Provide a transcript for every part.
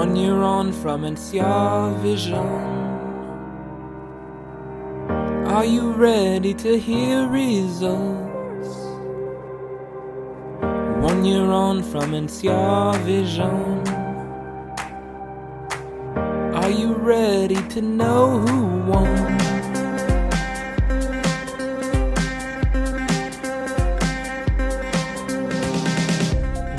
One year on from NCR Vision. Are you ready to hear results? One year on from NCR Vision. Are you ready to know who won?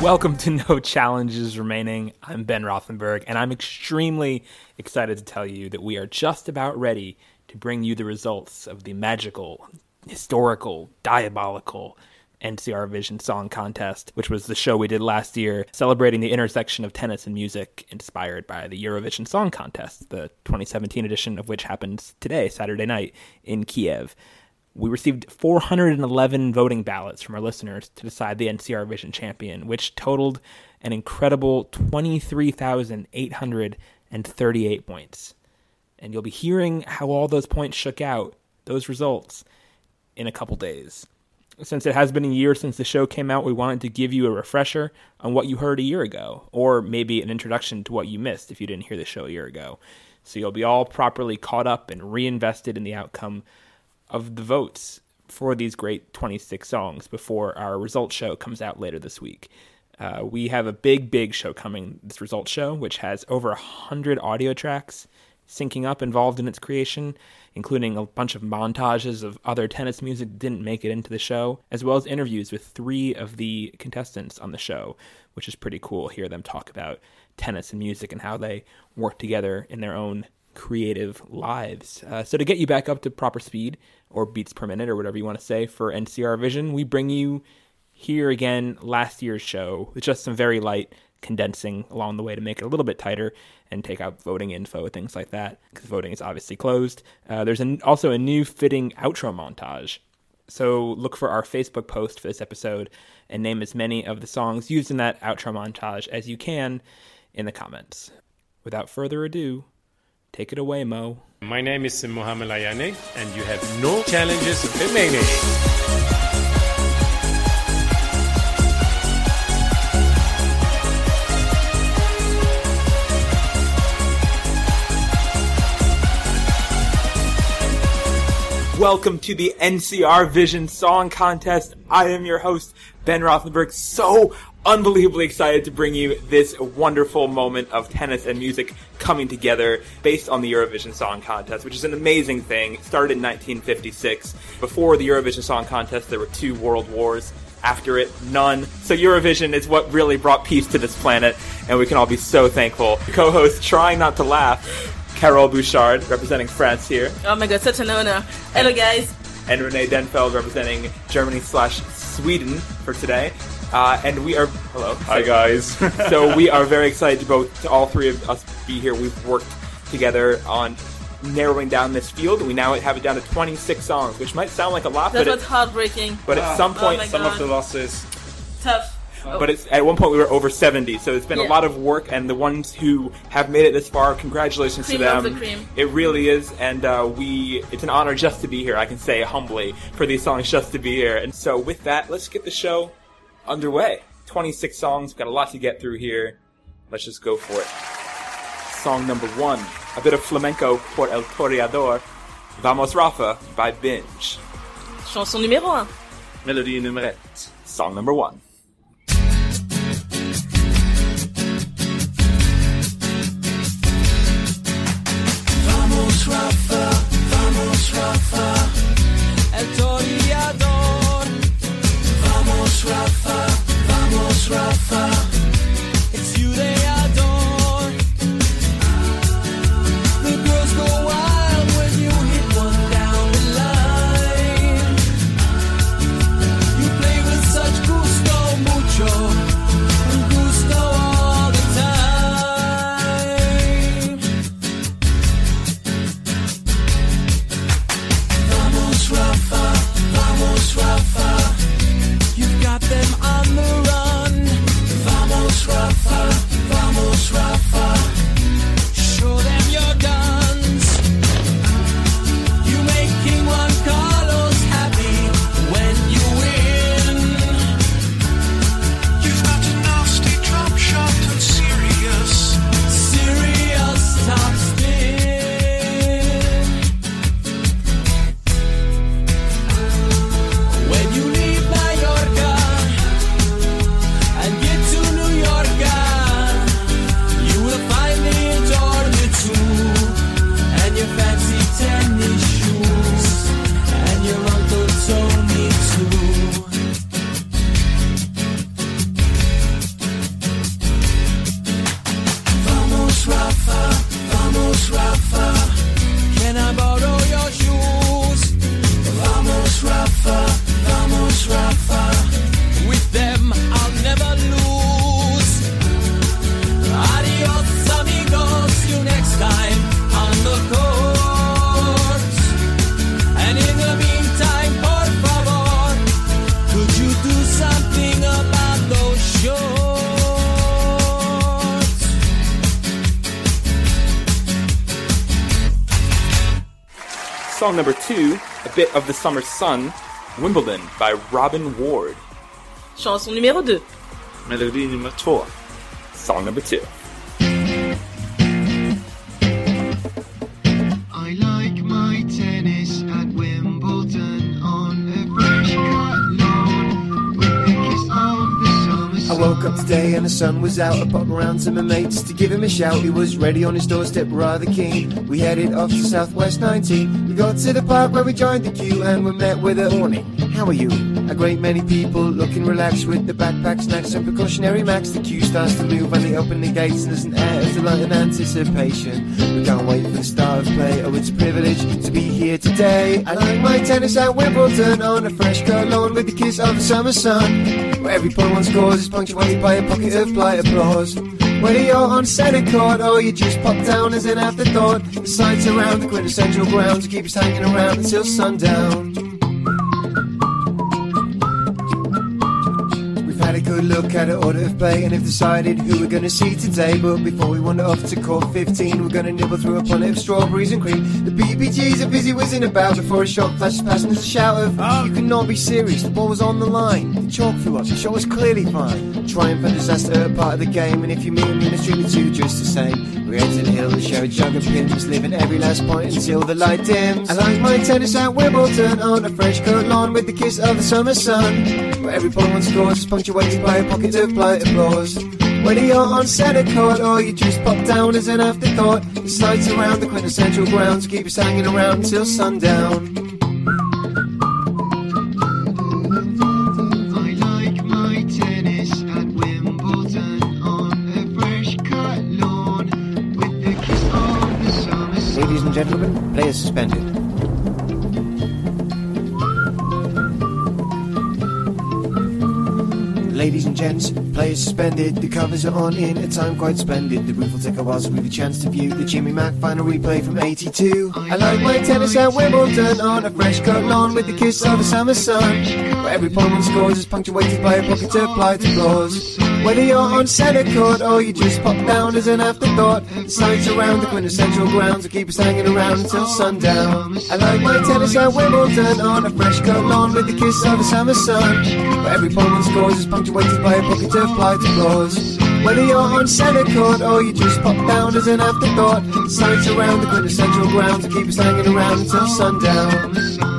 Welcome to No Challenges Remaining. I'm Ben Rothenberg, and I'm extremely excited to tell you that we are just about ready to bring you the results of the magical, historical, diabolical NCR Vision Song Contest, which was the show we did last year, celebrating the intersection of tennis and music inspired by the Eurovision Song Contest, the 2017 edition of which happens today, Saturday night, in Kiev. We received 411 voting ballots from our listeners to decide the NCR Vision champion, which totaled an incredible 23,838 points. And you'll be hearing how all those points shook out, those results, in a couple days. Since it has been a year since the show came out, we wanted to give you a refresher on what you heard a year ago, or maybe an introduction to what you missed if you didn't hear the show a year ago. So you'll be all properly caught up and reinvested in the outcome of the votes for these great 26 songs before our results show comes out later this week. Uh, we have a big, big show coming, this results show, which has over 100 audio tracks syncing up involved in its creation, including a bunch of montages of other tennis music that didn't make it into the show, as well as interviews with three of the contestants on the show, which is pretty cool. Hear them talk about tennis and music and how they work together in their own creative lives. Uh, so, to get you back up to proper speed, or beats per minute, or whatever you want to say, for NCR Vision, we bring you here again last year's show with just some very light condensing along the way to make it a little bit tighter and take out voting info, things like that, because voting is obviously closed. Uh, there's an, also a new fitting outro montage. So look for our Facebook post for this episode and name as many of the songs used in that outro montage as you can in the comments. Without further ado, take it away, Mo. My name is Mohamed Ayane, and you have no challenges remaining. Welcome to the NCR Vision Song Contest. I am your host, Ben Rothenberg. So unbelievably excited to bring you this wonderful moment of tennis and music coming together based on the Eurovision Song Contest, which is an amazing thing. It started in 1956. Before the Eurovision Song Contest, there were two world wars. After it, none. So Eurovision is what really brought peace to this planet, and we can all be so thankful. Co-host trying not to laugh, Carole Bouchard, representing France here. Oh my god, such an honor. Hello, guys. And Renee Denfeld, representing Germany slash Sweden for today. Uh, and we are hello. Hi guys. so we are very excited to both to all three of us be here. We've worked together on narrowing down this field. We now have it down to 26 songs, which might sound like a lot, That but was it, heartbreaking. but at some Oh point, my Some God. of the losses. Tough. Oh. but it's at one point we were over 70. So it's been a lot of work, and the ones who have made it this far, congratulations Cream to them. of the cream. It really is, and uh, we it's an honor just to be here. I can say humbly for these songs just to be here. And so with that, let's get the show underway. 26 songs, got a lot to get through here. Let's just go for it. Song number one, a bit of flamenco por el toreador. Vamos Rafa by Binge. Chanson numéro 1. Melody nummer Song number one. El Rafa, vamos, Rafa. song number two, A Bit of the Summer Sun, Wimbledon by Robin Ward. Chanson numéro deux. Melody numéro 3. Song number 2. Woke up today and the sun was out. I popped around to my mates to give him a shout. He was ready on his doorstep, rather keen. We headed off to Southwest 19. We got to the park where we joined the queue and were met with a warning. How are you? A great many people looking relaxed with the backpack, snacks, and precautionary macs. The queue starts to move when they open the gates and there's an air of delight and anticipation. We can't wait for the start of play. Oh, it's a privilege to be here today. I like my tennis at Wimbledon on a fresh cut lawn with the kiss of the summer sun. Where every point one scores is punctuated by a pocket of polite applause. Whether you're on centre court or you just pop down as an afterthought, the sights around the quintessential grounds keep us hanging around until sundown. Good look at the order of play and have decided who we're to see today. But before we wander off to court 15, we're to nibble through a punnet of strawberries and cream. The BBGs are busy whizzing about before a shot flashes past and there's a shout of, You cannot be serious, the ball was on the line. The chalk flew up, the shot was clearly fine. Triumph and disaster are part of the game, and if you meet me in the street, it's you just the same. We're to the hill to share a jug of Pimm's, living every last point until the light dims. I like my tennis at Wimbledon on a fresh cut lawn with the kiss of the summer sun. Where every point one scores is punctuated by a pocket of polite applause. Whether you're on centre court or you just pop down as an afterthought, the sights around the quintessential grounds keep us hanging around until sundown. I like my tennis at Wimbledon on a fresh cut lawn with the kiss of the summer sun. Ladies and gentlemen, players suspended. Gents, players suspended. The covers are on in a time quite splendid. The roof will take a while, so we've a chance to view the Jimmy Mack final replay from 82. I like my tennis at Wimbledon on a fresh cut lawn with the kiss of the summer sun. Where every point one scores is punctuated by a pocket of polite applause. Whether you're on centre court or you just pop down as an afterthought, the sights around the quintessential grounds will keep us hanging around until sundown. I like my tennis at Wimbledon on a fresh cut lawn with the kiss of the summer sun. Where every point one scores is punctuated by a pocket of polite applause. Whether you're on centre court or you just pop down as an afterthought, the sights around the quintessential grounds will keep us hanging around until sundown.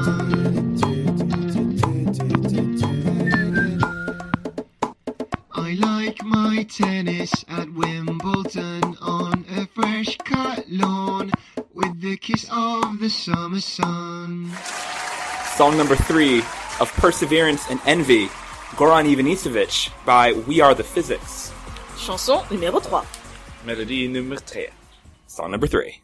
tennis at Wimbledon on a fresh cut lawn with the kiss of the summer sun. Song number three of Perseverance and Envy, Goran Ivanisevic by We Are the Physics. Chanson numéro 3. Melody number 3. Song number 3.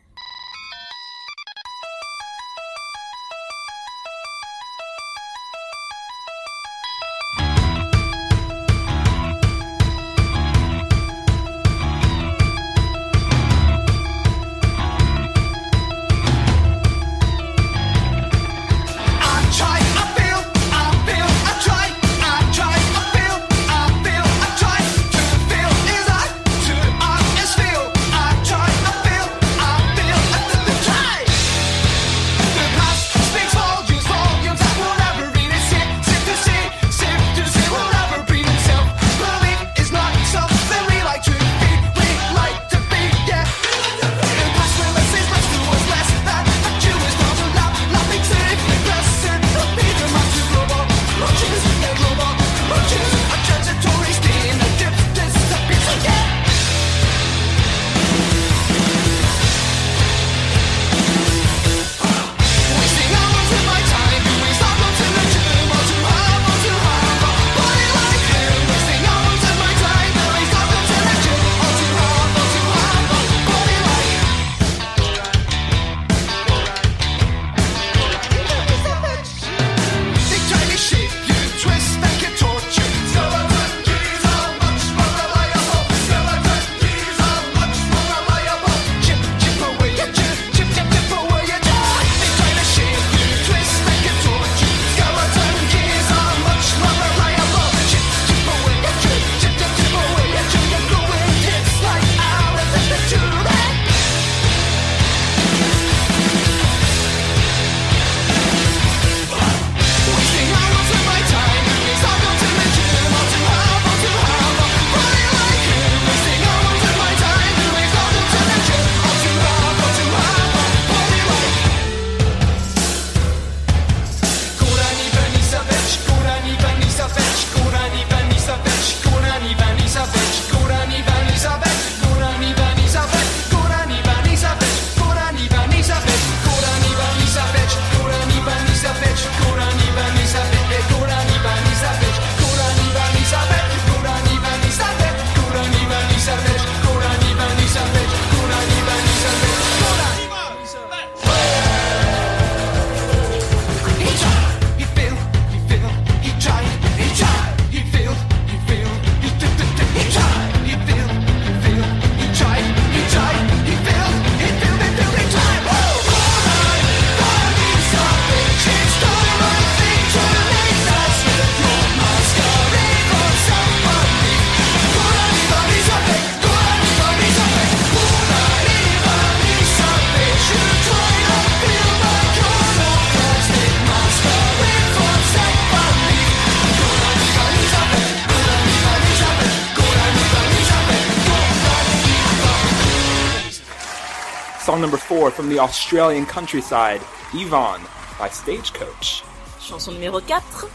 From the Australian countryside, Yvonne by Stagecoach. Chanson numéro 4.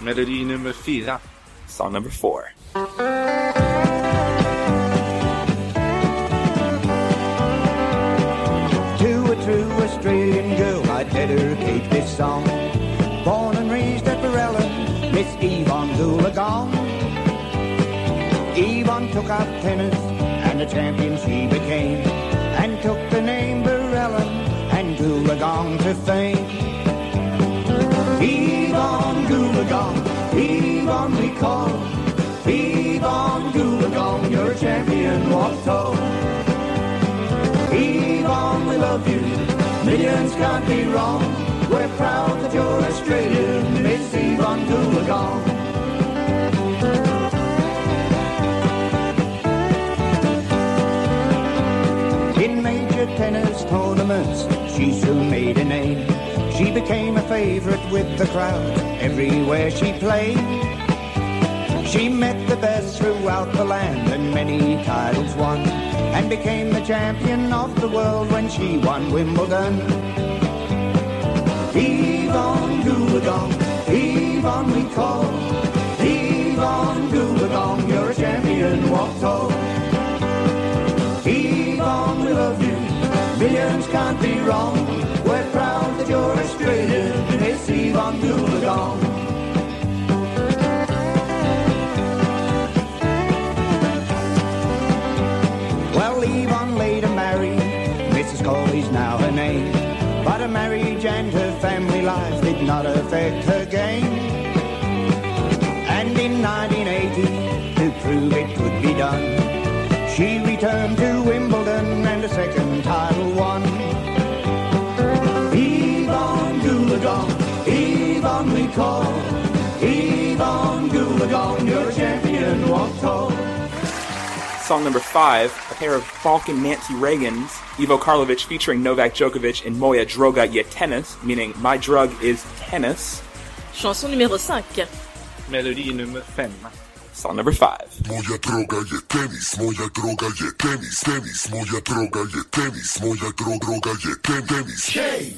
Melodi nummer fyra. Song number four. To a true Australian girl, I dedicate this song. Born and raised at Barellan, Miss Yvonne Goolagong. Yvonne took up tennis, and a champion she became, and took the name Barellan and Goolagong to fame. Yvonne Goolagong, Yvonne we call. Yvonne Goolagong, your champion walk tall. Yvonne, we love you. Millions can't be wrong. We're proud that you're Australian, Miss Yvonne Goolagong. Major tennis tournaments, she soon made a name. She became a favorite with the crowd everywhere she played. She met the best throughout the land and many titles won, and became the champion of the world when she won Wimbledon. Not affect her game. And in 1980, to prove it could be done, she returned to Wimbledon and a second title won. Yvonne Goolagong, Yvonne we call. Yvonne Goolagong, you're a champion, walk tall. Song number five, a pair of Balkan Nancy Reagans, Ivo Karlovic featuring Novak Djokovic and Moja Droga je tennis, meaning my drug is tennis. Chanson numéro 5. Melodi nummer fem. Song number five. Moja droga je tenis, moja droga je tenis, tenis, moja droga je tenis, moja dro droga je ten tenis. Letim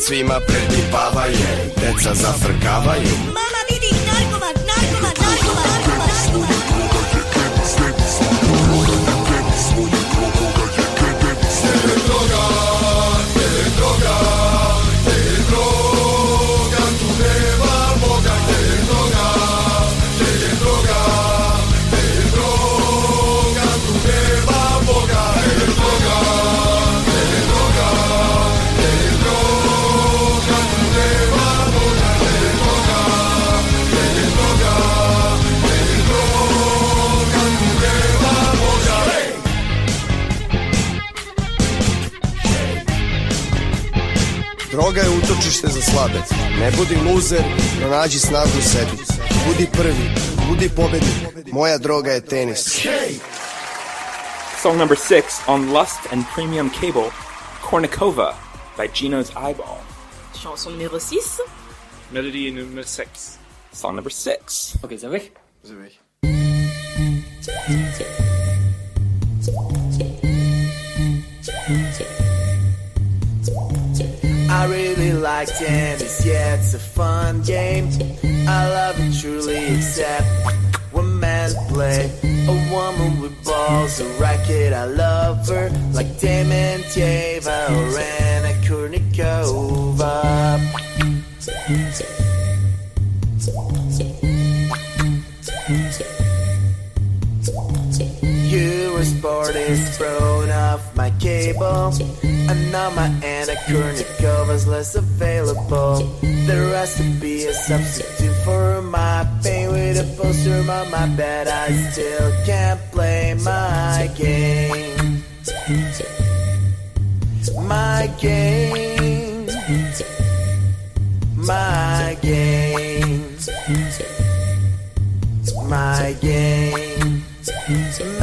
svima predipavaju Deca zafrkavaju. Mama utočište slabe. Ne budi luzer, pronađi snagu u sebi. Budi prvi, budi pobednik. Moja droga je tenis. Song number six on Lust and Premium Cable, Kournikova by Gino's Eyeball. Chanson numéro 6. Melodi nummer 6. Song number six. Ok, zijn we weg? Zijn I really like tennis, yeah, it's a fun game. I love it truly, except when men play. A woman with balls, a racket, I love her. Like Dementieva or Anna Kournikova. Eurosport is thrown off my cable. And now my Anna Kournikova's less available. To be a substitute for my pain with a poster on my bed. I still can't play my game. My game. My game. My game. Still is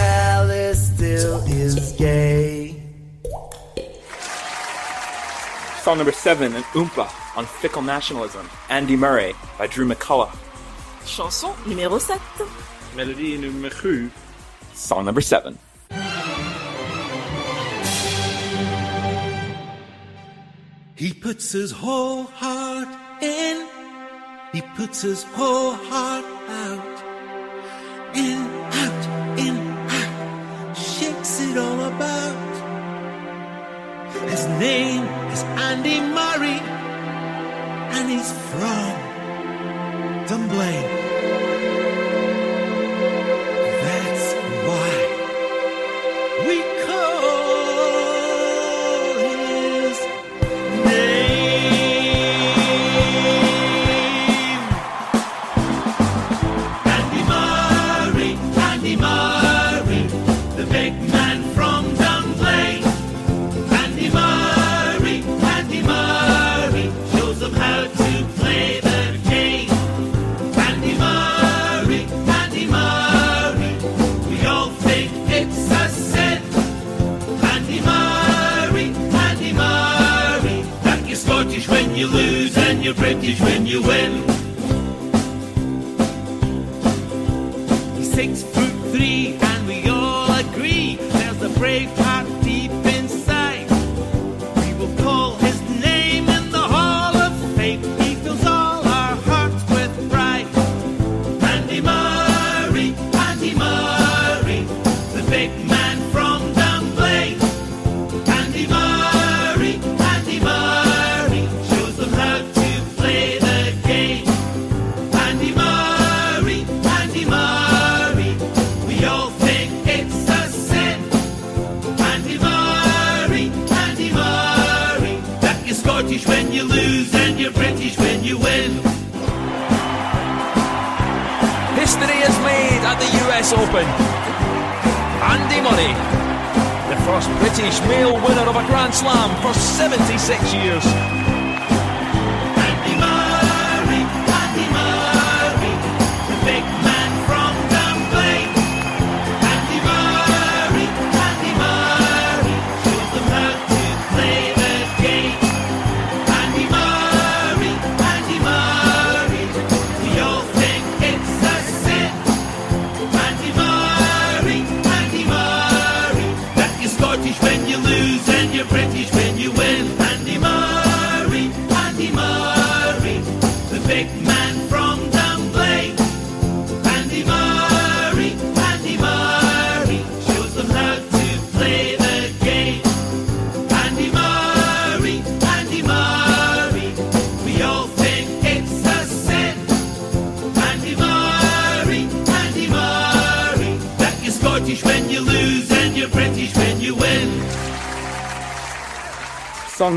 gay. Song number seven, an Oompa on Fickle Nationalism, Andy Murray by Drew McCullough. Chanson numéro 7. Melodi nummer 7. Song number seven. He puts his whole heart in, he puts his whole heart out. In, all about. His name is Andy Murray, and he's from Dunblane. You lose and you're British when you win. Open. Andy Murray, the first British male winner of a Grand Slam for 76 years.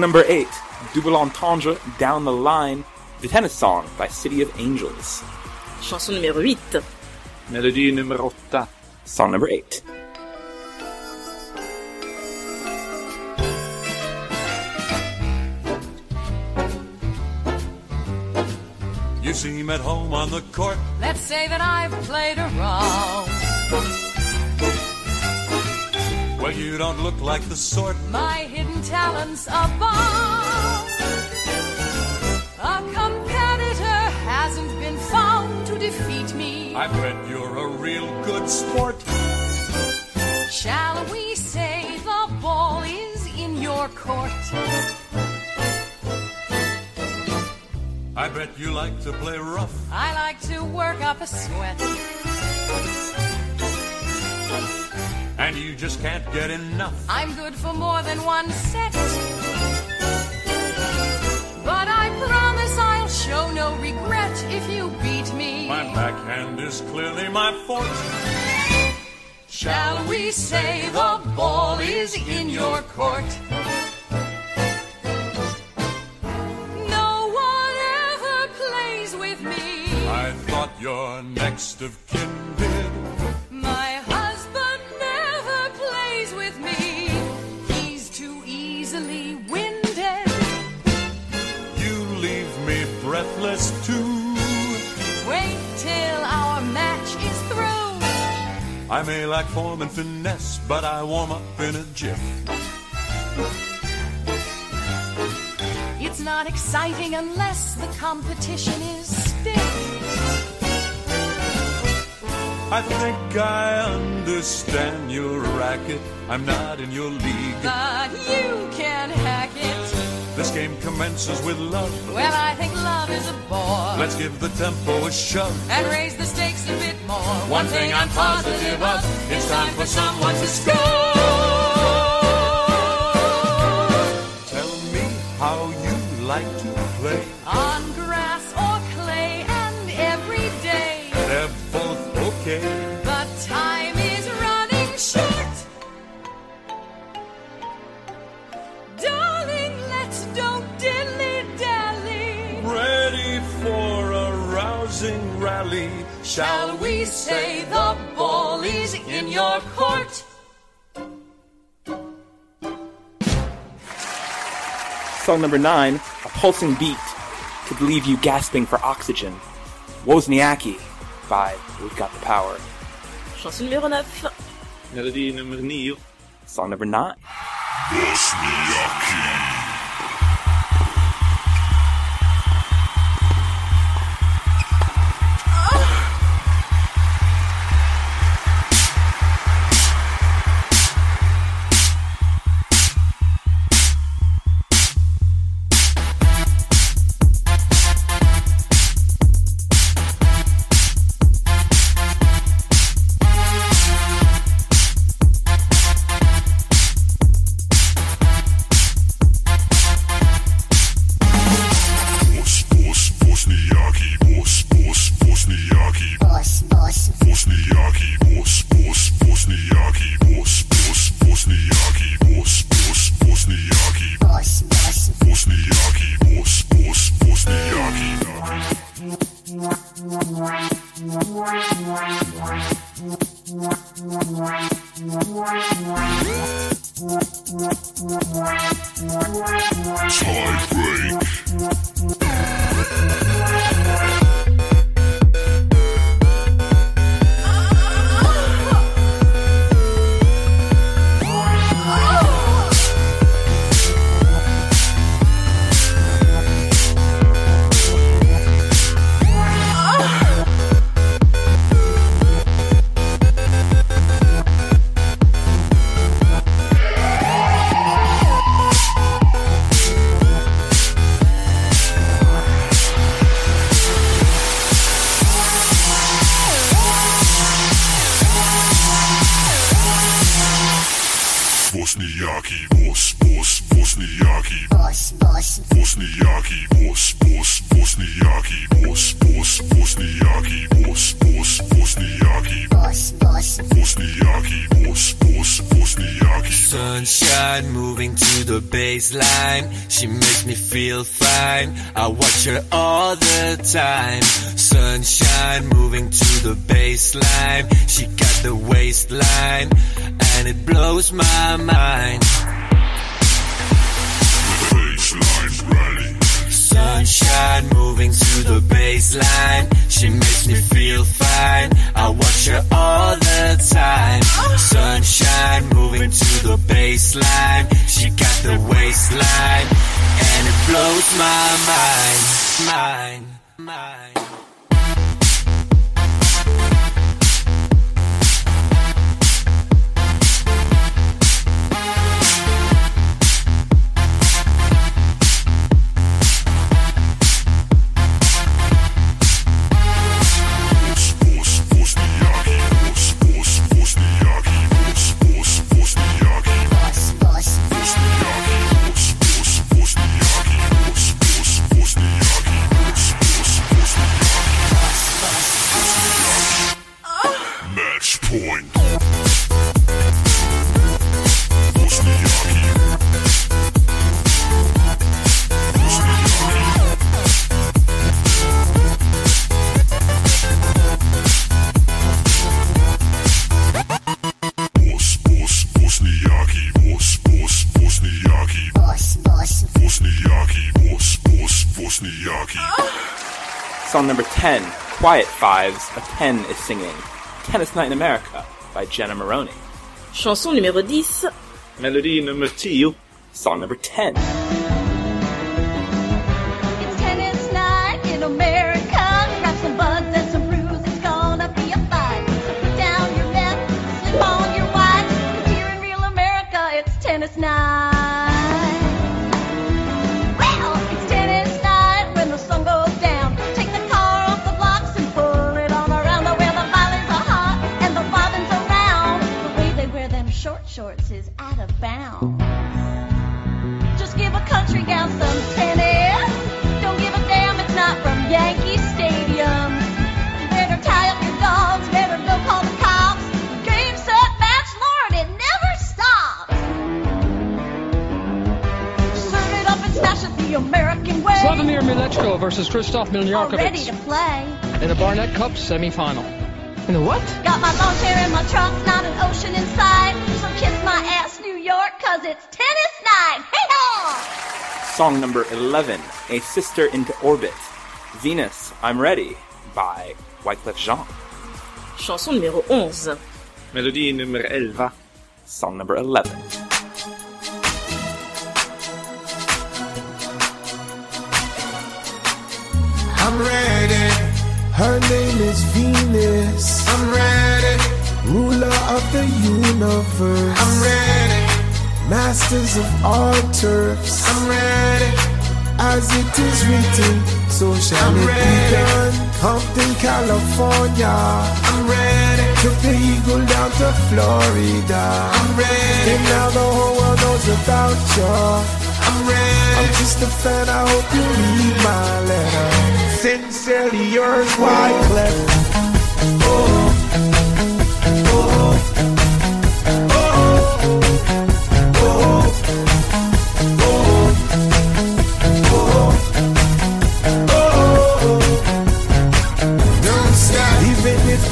number eight, Double Entendre, Down the Line, the tennis song by City of Angels. Chanson numéro huit. Melodie numéro 8. Song number 8. You seem at home on the court. Let's say that I've played around. Well, you don't look like the sort. My hidden talents abound. A competitor hasn't been found to defeat me. I bet you're a real good sport. Shall we say the ball is in your court? I bet you like to play rough. I like to work up a sweat. And you just can't get enough. I'm good for more than one set. But I promise I'll show no regret if you beat me. My backhand is clearly my forte. Shall we say the ball is in your court? No one ever plays with me. I thought your next of kin breathless too. Wait till our match is through. I may lack form and finesse, but I warm up in a jiff. It's not exciting unless the competition is stiff. I think I understand your racket. I'm not in your league. But you can hack it. This game commences with love. Well, I think love is a bore. Let's give the tempo a shove. And raise the stakes a bit more. One thing I'm positive of, it's time for someone to score. Tell me how you like to play. On Shall we say the ball is in your court? Song number nine, a pulsing beat, could leave you gasping for oxygen. Wozniacki by We've Got the Power. Chanson numéro 9. Melodi nummer 9. Song number nine. Vos, Sunshine moving to the baseline. She makes me feel fine. I watch her all the time. Sunshine moving to the baseline. She got the waistline. And it blows my mind. Sunshine moving to the baseline. She makes me feel fine. I watch her all the time. Sunshine moving to the baseline. She got the waistline. And it blows my mind. Mind. Mind. Quiet Fives, a 10 is singing Tennis Night in America by Jenna Maroney. Chanson numéro 10. Melody nummer 10. Song number 10, Slavomir Milechko versus Christoph All ready to play. in a Barnett Cup semifinal. In the what? Got my lawn chair and my trucks, not an ocean inside. So kiss my ass, New York, cause it's tennis night. Hey haw! Song number 11, A Sister into Orbit, Venus, I'm Ready by Wyclef Jean. Chanson numéro 11. Melodi nummer 11. Song number 11, I'm ready. Her name is Venus. I'm ready. Ruler of the universe. I'm ready. Masters of all turfs. I'm ready. As it is written, so shall I'm it ready. be done. Compton, California. I'm ready. Took the eagle down to Florida. I'm ready. And now the whole world knows about you. I'm ready. I'm just a fan. I hope you read my letter. Sincerely yours, Wyclef. Oh,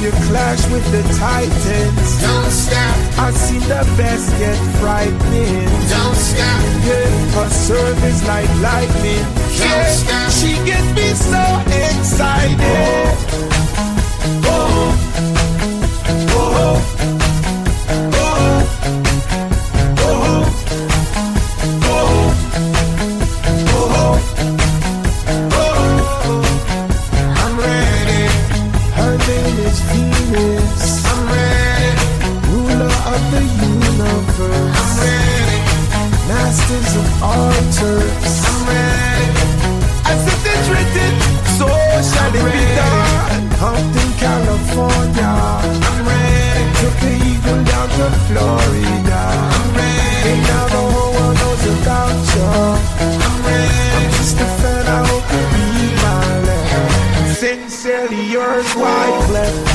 you clash with the Titans. Don't stop. I've seen the best get frightening. Don't stop. Yeah, her service like lightning. Don't stop. She gets me so excited. Oh, oh, oh, oh, California. I'm ready. Took the eagle down to Florida. I'm ready. And now the whole world knows about you. I'm ready. I'm just a fan. I hope you read my letter. Sincerely yours, Wyclef. Oh,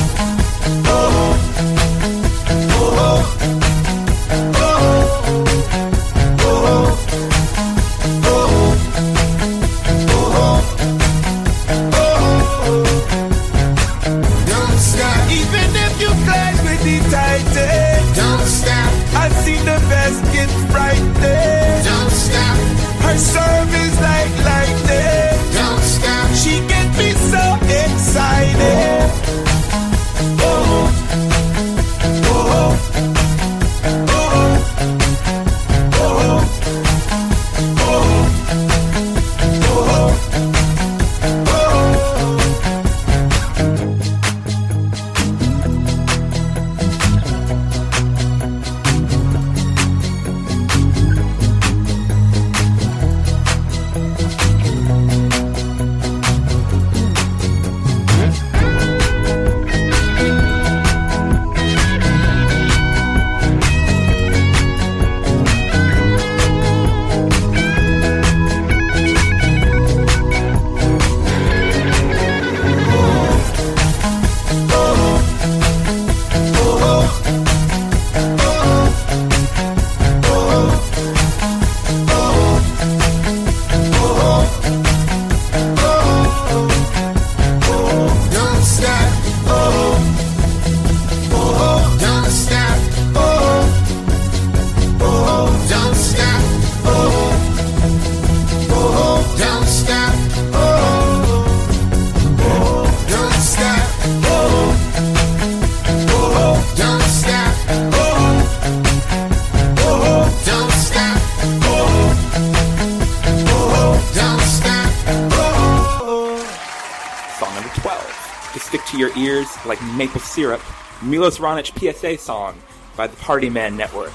Milos Raonic PSA song by the Party Man Network.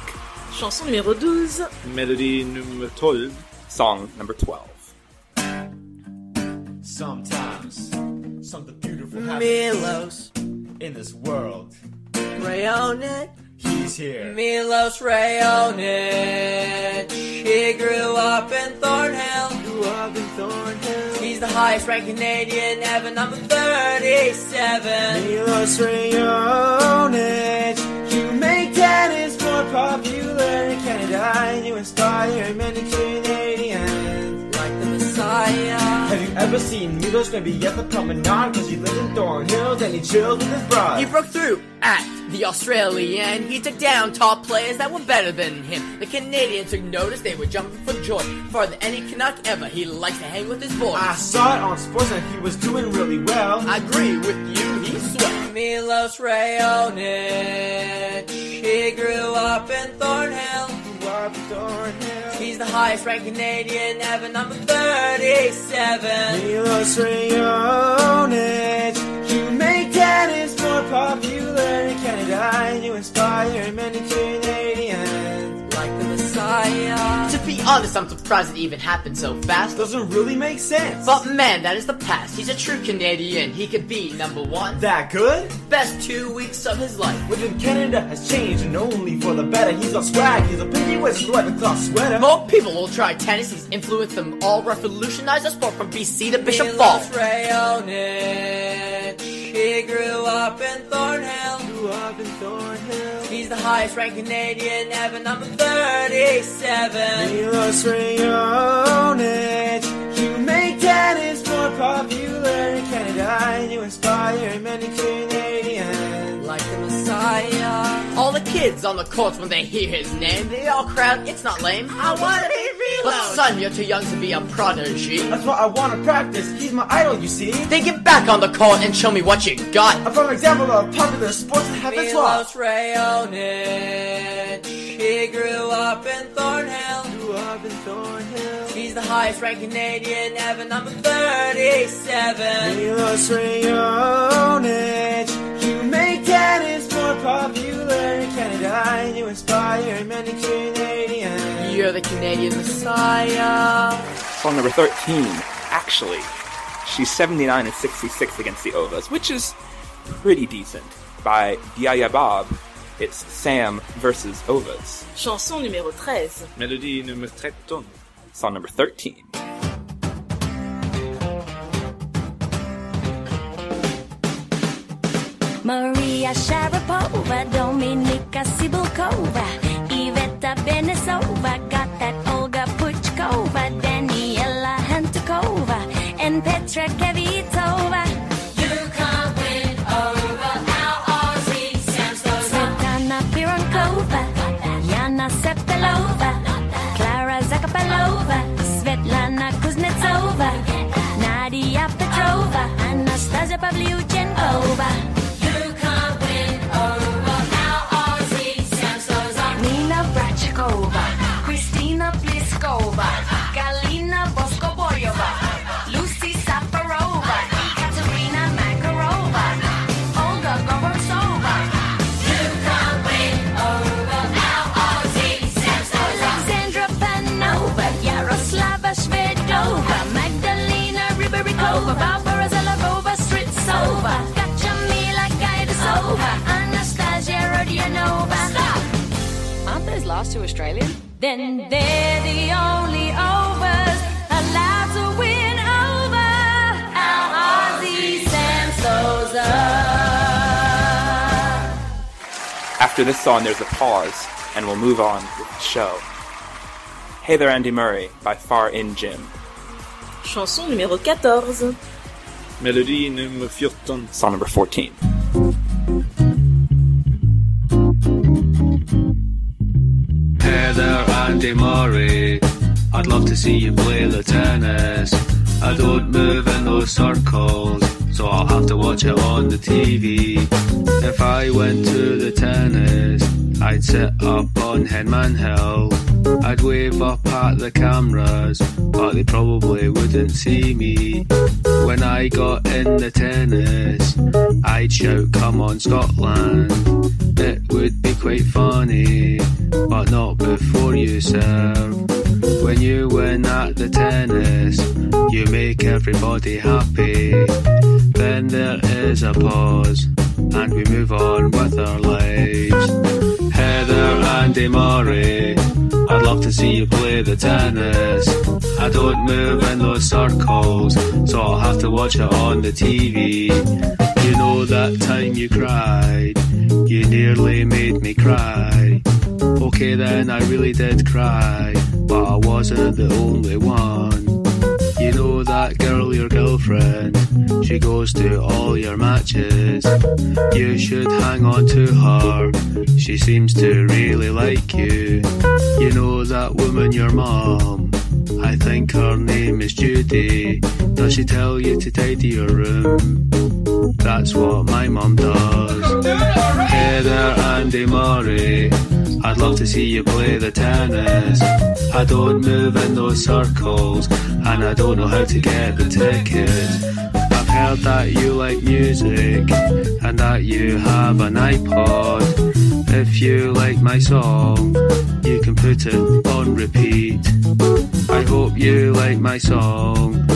Chanson numéro 12. Mélodie nummer 12. Song number 12. Sometimes something beautiful happens Milos in this world. Raonic. He's here. Milos Raonic. He grew up in Thornhill. Grew up in Thornhill. He's the highest ranked Canadian ever, number 37. Milos Raonic. You make tennis more popular in Canada, and you inspire many Canadians like the Messiah. Have you ever seen Milos maybe at the promenade? Cause he lives in Thornhill and he chills with his bride. He broke through at the Australian. He took down top players that were better than him. The Canadians took notice, they were jumping for joy. For the any Canuck ever, he likes to hang with his boys. I saw it on sports and he was doing really well. I agree with you, he sweat. Milos Raonic. He grew up in Thornhill. He's the highest ranked Canadian ever, number 37. Milos Raonic. You make tennis more popular in Canada, and you inspire many Canadians like the Messiah. To be honest, I'm surprised it even happened so fast. Doesn't really make sense. But man, that is the past. He's a true Canadian. He could be number one. That good? Best two weeks of his life. Within Canada has changed and only for the better. He's got swag, he's a pinky with his 11 cloth sweater. More people will try tennis. He's influenced them all, revolutionized the sport from BC to Bishop Falls. Raonic. He grew up in Thornhill. Up in Thornhill. He's the highest ranked Canadian ever, number 37. Milos Raonic. You make tennis more popular in Canada, and you inspire many Canadians like the Messiah. All the kids on the courts when they hear his name, they all crowd. It's not lame. I wanna be real. But son, you're too young to be a prodigy. That's why I wanna practice. He's my idol, you see. Then get back on the court and show me what you got. I'm from an example of popular sports that have its Milos Raonic. He grew up in Thornhill. Grew up in Thornhill. He's the highest ranked Canadian ever, number 37. Milos Raonic. You make tennis more popular in Canada, and you inspire many Canadians. You're the Canadian Messiah. Song number 13. Actually, she's 79 and 66 against the Ovas, which is pretty decent. By Yaya Bob, it's Sam versus Ovas. Chanson numéro 13. Mélodie nummer 13. Song number 13. Maria Sharapova, Dominika Cibulkova, Iveta Benesova, got that Olga Puchkova, Daniela Hantuchova, and Petra Kvitova. You can't win over our Aussie Samsonova. Tsvetana Pironkova, Yana Klara Zakopalova, Svetlana Kuznetsova, Nadia Petrova, Anastasia Pavlyuchenkova. Rybarikova, Barbara Zelarova, Strycova, Kachamila Gajdosova, Anastasia Rodionova. Stop! Aren't those last two Australian? Then they're the only overs allowed to win over our Aussie Samsoza. After this song, there's a pause, and we'll move on with the show. Hey There Andy Murray by Far In Jim. Chanson numéro 14. Mélodie nummer 14. Song number 14. Hey there, Andy Murray. I'd love to see you play the tennis. I don't move in those circles, so I'll have to watch it on the TV. If I went to the tennis, I'd sit up on Henman Hill I'd wave up at the cameras, but they probably wouldn't see me. When I got in the tennis, I'd shout, Come on, Scotland. It would be quite funny, but not before you serve. When you win at the tennis, you make everybody happy. Then there is a pause, and we move on with our lives. Andy Murray, I'd love to see you play the tennis. I don't move in those circles, so I'll have to watch it on the TV. You know that time you cried, you nearly made me cry. Okay, then I really did cry, but I wasn't the only one. That girl, your girlfriend, she goes to all your matches. You should hang on to her, she seems to really like you. You know that woman, your mom, I think her name is Judy. Does she tell you to tidy your room? That's what my mom does. Heather Andy Murray, I'd love to see you play the tennis. I don't move in those circles, and I don't know how to get the tickets. I've heard that you like music, and that you have an iPod. If you like my song, you can put it on repeat. I hope you like my song.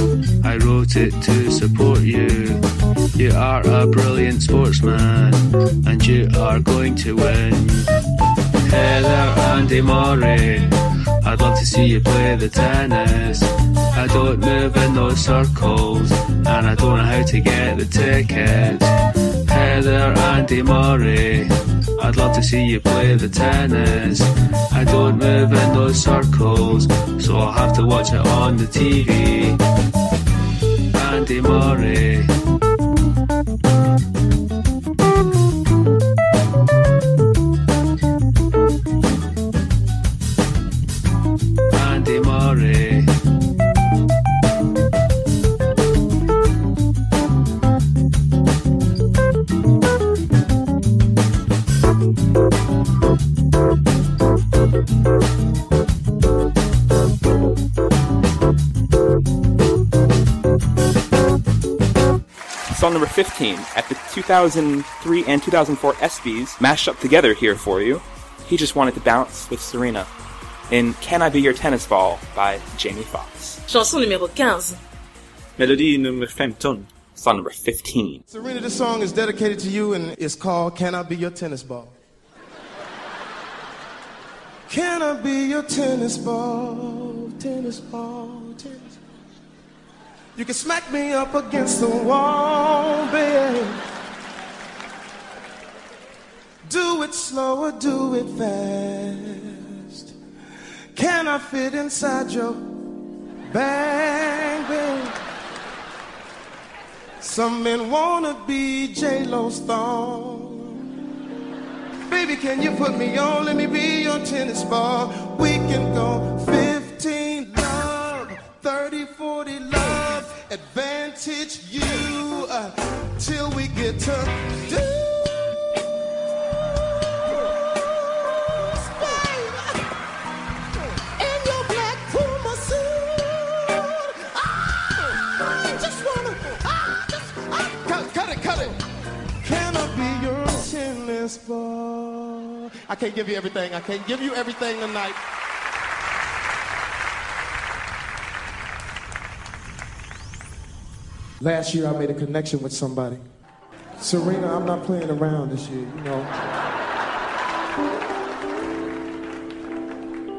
I wrote it to support you. You are a brilliant sportsman, and you are going to win. Heather Andy Murray, I'd love to see you play the tennis. I don't move in those circles, and I don't know how to get the tickets. Heather Andy Murray, I'd love to see you play the tennis. I don't move in those circles, so I'll have to watch it on the TV. Andy Murray. at the 2003 and 2004 ESPYs mashed up together here for you. He just wanted to bounce with Serena in Can I Be Your Tennis Ball by Jamie Foxx. Chanson numéro 15. Melodie numéro 15. Song number 15. Serena, this song is dedicated to you and it's called Can I Be Your Tennis Ball? Can I be your tennis ball, tennis ball, tennis you can smack me up against the wall, babe. Do it slow or do it fast. Can I fit inside your bag, babe? Some men wanna be J-Lo's thong. Baby, can you put me on? Let me be your tennis ball. We can go 15 love, 30, 40 love, advantage you uh, till we get to do. In your black Puma suit. Wanna, I just, I, cut, cut it, cut it. Can I be your tennis ball? I can't give you everything. I can't give you everything tonight. Last year I made a connection with somebody. Serena, I'm not playing around this year, you know.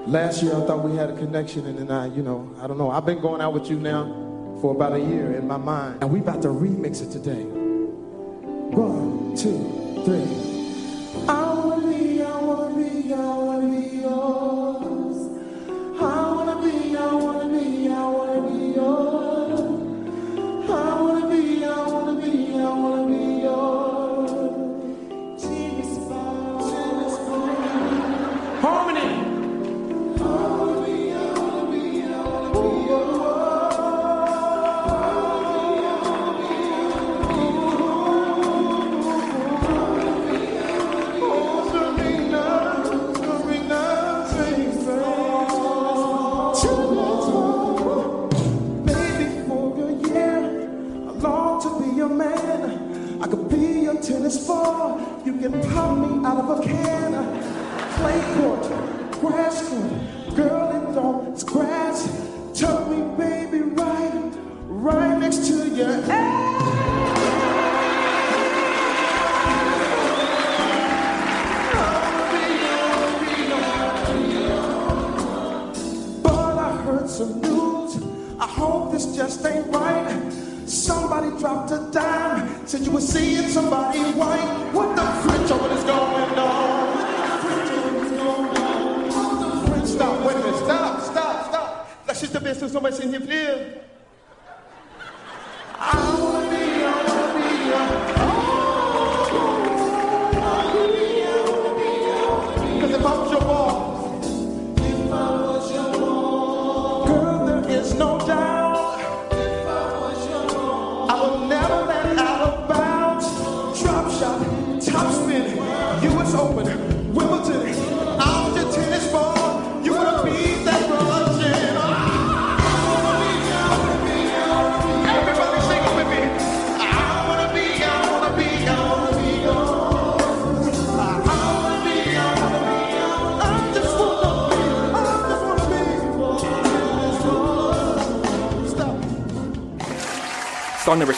Last year I thought we had a connection and then I, you know, I don't know. I've been going out with you now for about a year in my mind. And we about to remix it today. One, two, three.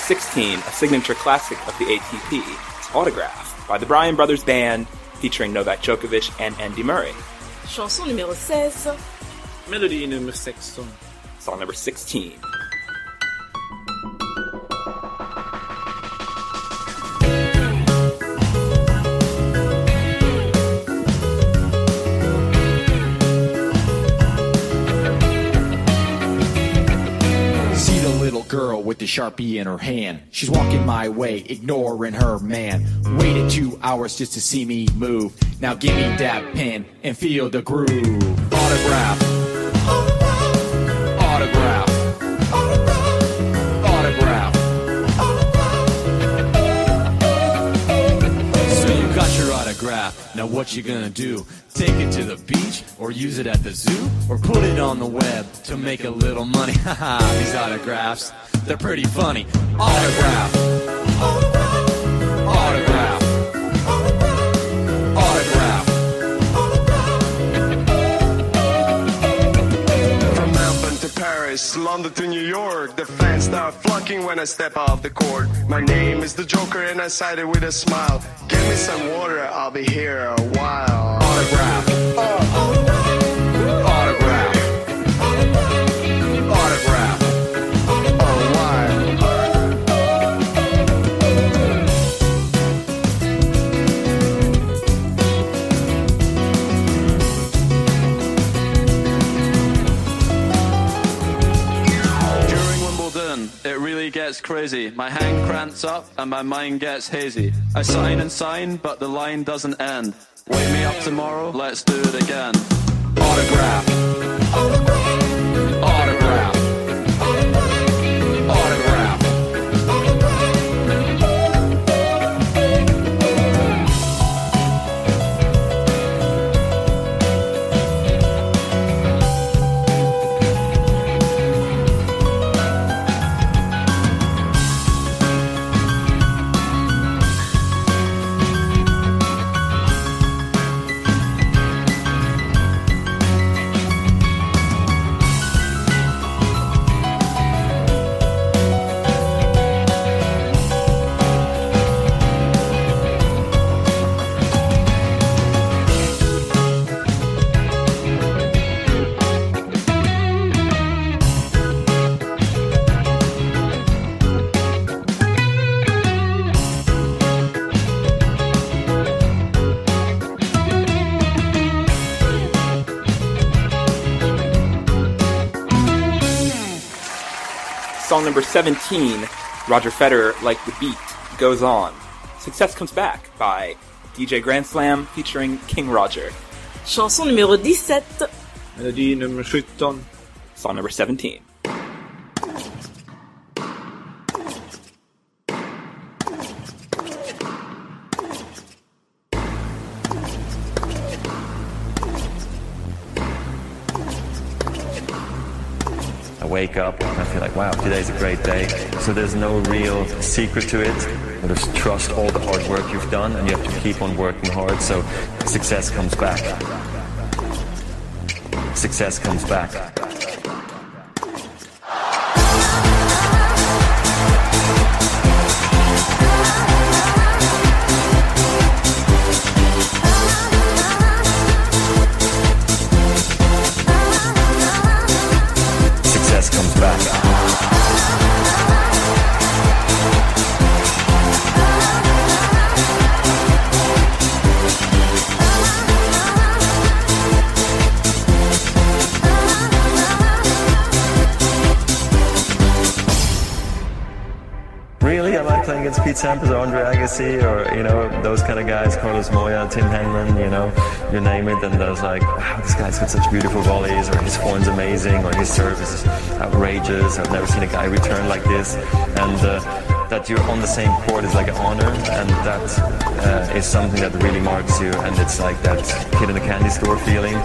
Sixteen, a signature classic of the ATP, it's Autograph by the Bryan Brothers Band featuring Novak Djokovic and Andy Murray. Chanson numéro 16. Melody numéro 16. Song number 16. Sharpie in her hand. She's walking my way, ignoring her man. Waited two hours just to see me move. Now give me that pen and feel the groove. Autograph. Autograph. Autograph. Autograph. So you got your autograph. Now what you gonna do? Take it to the beach or use it at the zoo or put it on the web to make a little money? Haha, these autographs, they're pretty funny. Autograph. Autograph. Autograph. Autograph. From Melbourne to Paris, London to New York, the fans start flocking when I step off the court. My name is the Joker and I cite it with a smile. Give me some water, I'll be here a while. Autograph. Autograph. Crazy. My hand cramps up and my mind gets hazy. I sign and sign, but the line doesn't end. Wake me up tomorrow, let's do it again. Autograph. Song number 17, Roger Federer, Like the Beat, goes on. Success Comes Back by DJ Grand Slam featuring King Roger. Chanson numéro 17. Mélodie nummer 17. Song number 17. I wake up wow, today's a great day. So there's no real secret to it. Just trust all the hard work you've done and you have to keep on working hard so success comes back. Success comes back. Sampras or Andre Agassi or you know those kind of guys, Carlos Moya, Tim Henman, you know, you name it. And was like, wow, this guy's got such beautiful volleys, or his form's amazing, or his service is outrageous. I've never seen a guy return like this, and uh, that you're on the same court is like an honor, and that uh, is something that really marks you. And it's like that kid in the candy store feeling.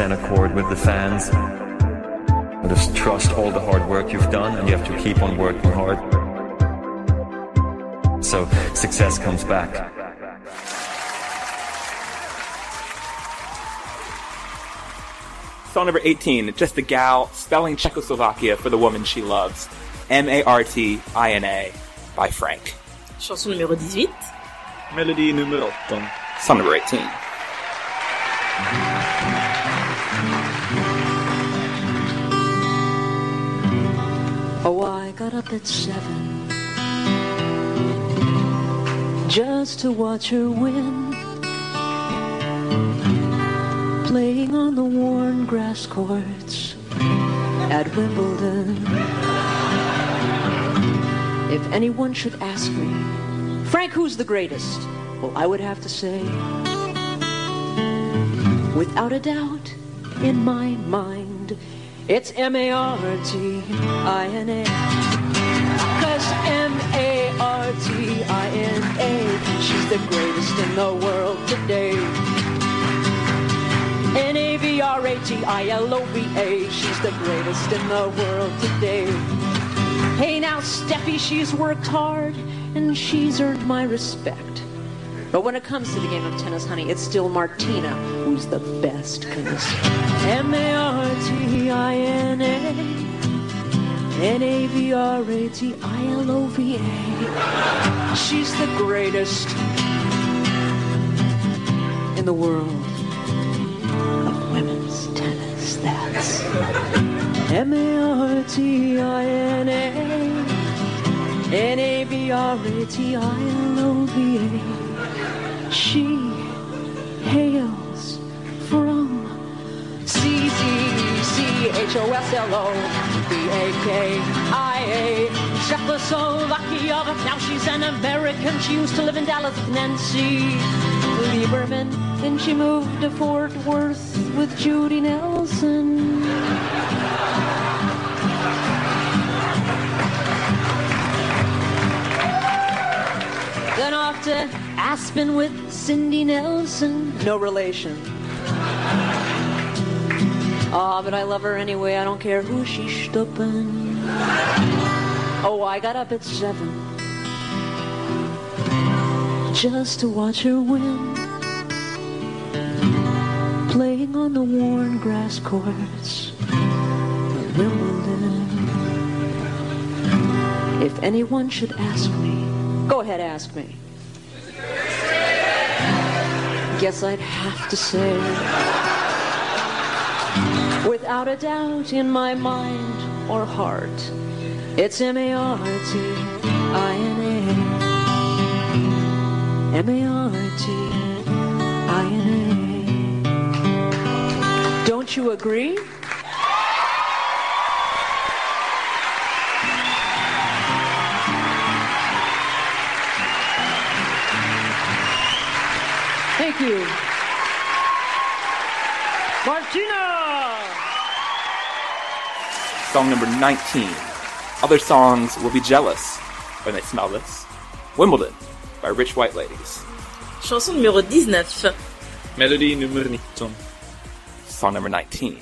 Venue, with the center court, with the fans. Just trust all the hard work you've done, and you have to keep on working hard. So success comes back. Song number 18, Just a Gal, spelling Czechoslovakia for the woman she loves. M A R T I N A by Frank. Chanson numéro 18. Melodi nummer 18. Song number 18. Up at seven just to watch her win. Playing on the worn grass courts at Wimbledon. If anyone should ask me, Frank, who's the greatest? Well, I would have to say, without a doubt, in my mind, it's M-A-R-T-I-N-A. Cause M-A-R-T-I-N-A, she's the greatest in the world today. N-A-V-R-A-T-I-L-O-V-A, she's the greatest in the world today. Hey now, Steffi, she's worked hard and she's earned my respect. But when it comes to the game of tennis, honey, it's still Martina who's the best. Cause M-A-R-T-I-N-A N-A-V-R-A-T-I-L-O-V-A She's the greatest in the world of women's tennis. That's M-A-R-T-I-N-A N-A-V-R-A-T-I-L-O-V-A She hails from C-C-C-H-O-S-L-O-V-A-K-I-A Czechoslovakia, but now she's an American. She used to live in Dallas with Nancy Lieberman. Then she moved to Fort Worth with Judy Nelson. Then off to Aspen with Cindy Nelson. No relation. Ah, but I love her anyway. I don't care who she's stuppin'. Oh, I got up at seven just to watch her win. Playing on the worn grass courts of Wimbledon. If anyone should ask me, go ahead, ask me. Guess I'd have to say, without a doubt in my mind or heart, it's M A R T I N A. M A R T I N A. Don't you agree? Thank you. Martina! Song number 19. Other songs will be jealous when they smell this. Wimbledon by Rich White Ladies. Chanson numéro 19. Melody nummer 19. Song number 19.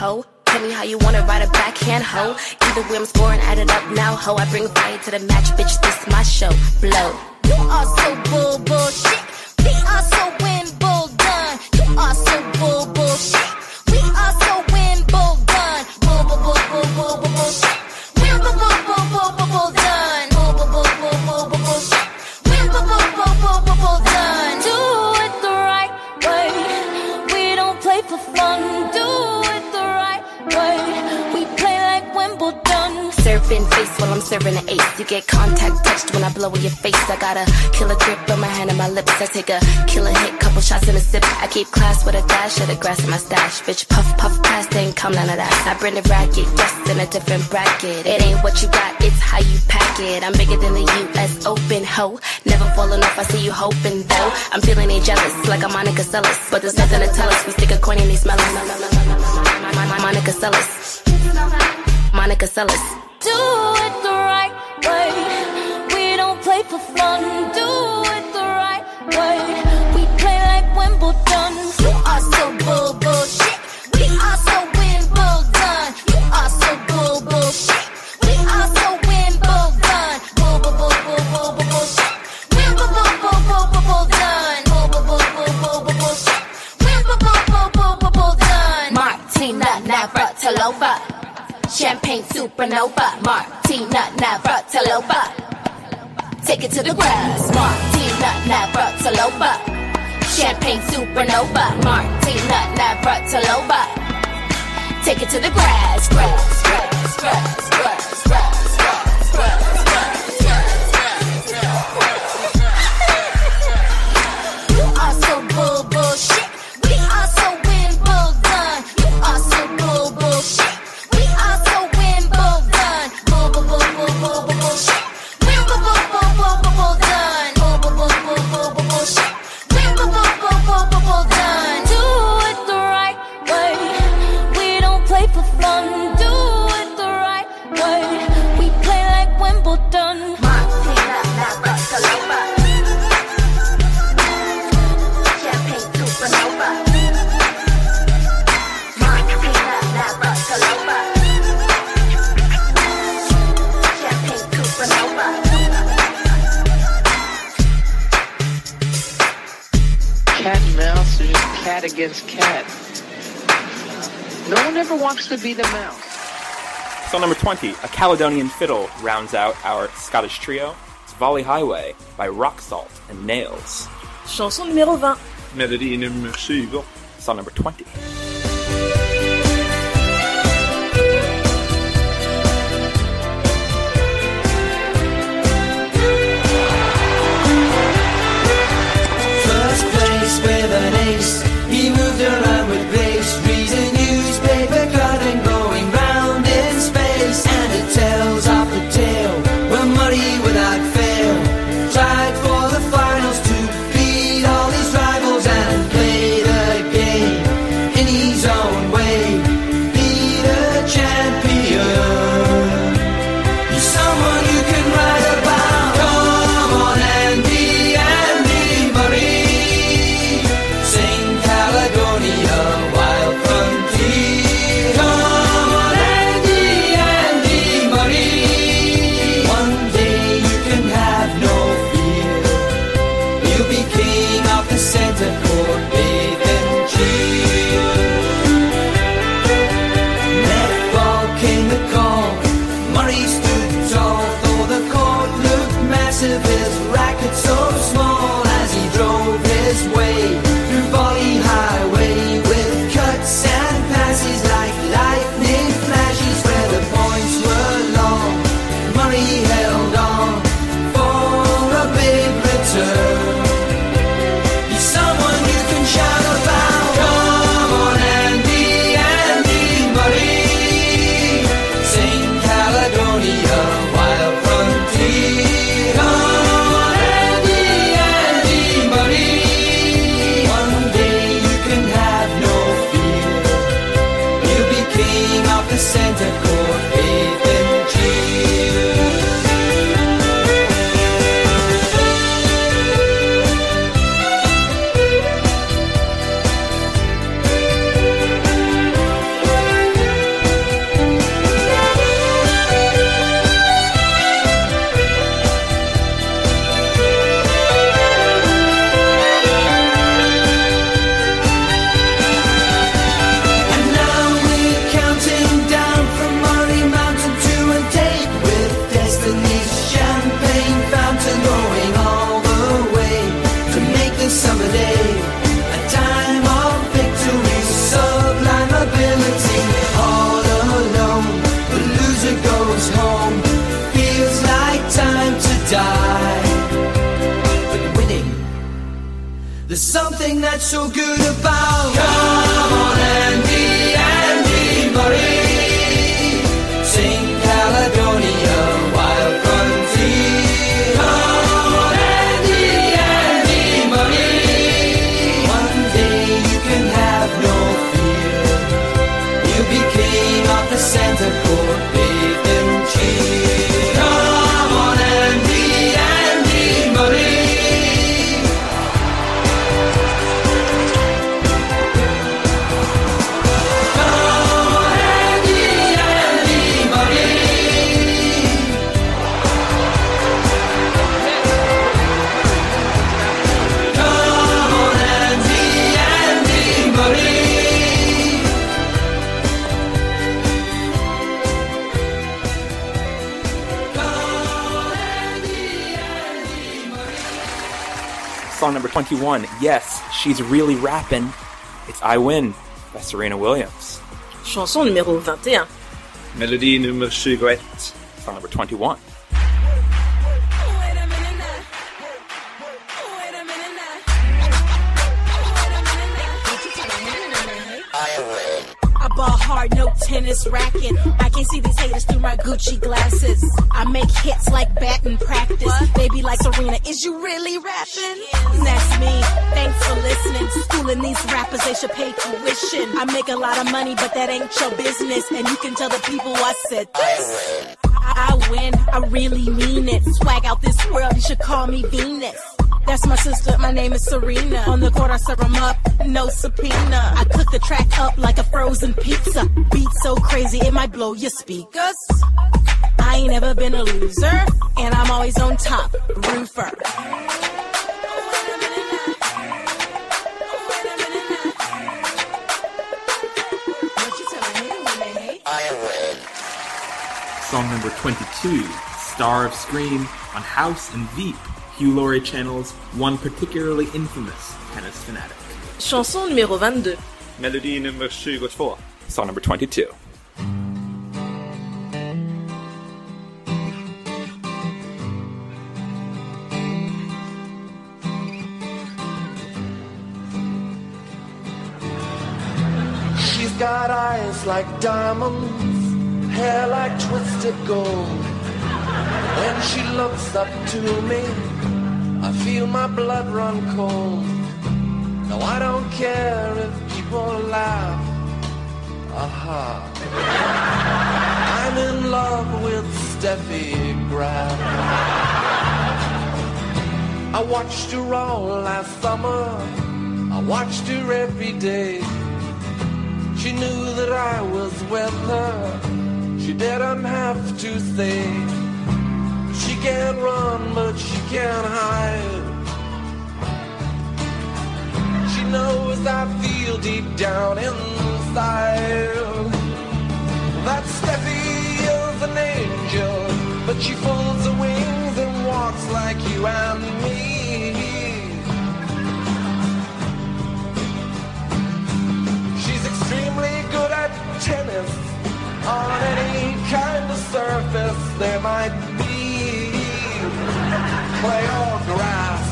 Ho. Tell me how you wanna ride a backhand, ho. Either way, I'm scoring, add it up now, ho. I bring fire to the match, bitch. This my show. Blow. You are so bull in your face. I got a killer grip on my hand and my lips. I take a killer hit, couple shots in a sip. I keep class with a dash of the grass in my stash. Bitch, puff, puff, pass, they ain't come none of that. I bring the racket, yes, in a different bracket. It ain't what you got, it's how you pack it. I'm bigger than the US Open, ho. Never falling off, I see you hoping, though. I'm feeling they jealous, like I'm Monica Seles. But there's nothing to tell us, we stick a coin and they smell us. Monica Seles. Monica Seles. Do it the right way. Play for fun. Do it the right way. We play like Wimbledon. You are so bull bullshit. We are so Wimbledon. You are so bull bullshit. We are so Wimbledon. Bull bull bull bull bull bull bullshit. Win bull bull bull bull done. Bull bull bull bull bull bull bullshit. Bull bull bull bull bull done. Martina Navratilova. Champagne supernova. Martina Navratilova. Take it to the grass. Martina Navratilova. Champagne supernova. Martina Navratilova. Take it to the grass. Grass, grass, grass, grass, grass, 20, A Caledonian Fiddle, rounds out our Scottish trio. It's Volley Highway by Rock Salt and Nails. Chanson numéro 20. Melody nummer 20. Song number 20. Yes, she's really rapping. It's I Win by Serena Williams. Chanson numéro 21. Melody numéro 21. Song number 21. I make a lot of money, but that ain't your business. And you can tell the people I said this. I, win, I really mean it. Swag out this world, you should call me Venus. That's my sister, my name is Serena. On the court, I serve 'em up, no subpoena. I cook the track up like a frozen pizza. Beat so crazy, it might blow your speakers. I ain't ever been a loser, and I'm always on top. Roofer. Song number 22, Star of Scream on House and Veep, Hugh Laurie Channel's one particularly infamous tennis fanatic. Chanson numéro 22. Melodi nummer 22. Song number 22. She's got eyes like diamonds, hair like twisted gold. When she looks up to me, I feel my blood run cold. No, I don't care if people laugh. Aha. I'm in love with Steffi Graf. I watched her all last summer. I watched her every day. She knew that I was with her. She didn't have to say. She can't run, but she can't hide. She knows I feel deep down inside that Steffi is an angel, but she folds her wings and walks like you and me. She's extremely good at tennis on any kind of surface there might be. Play or grass,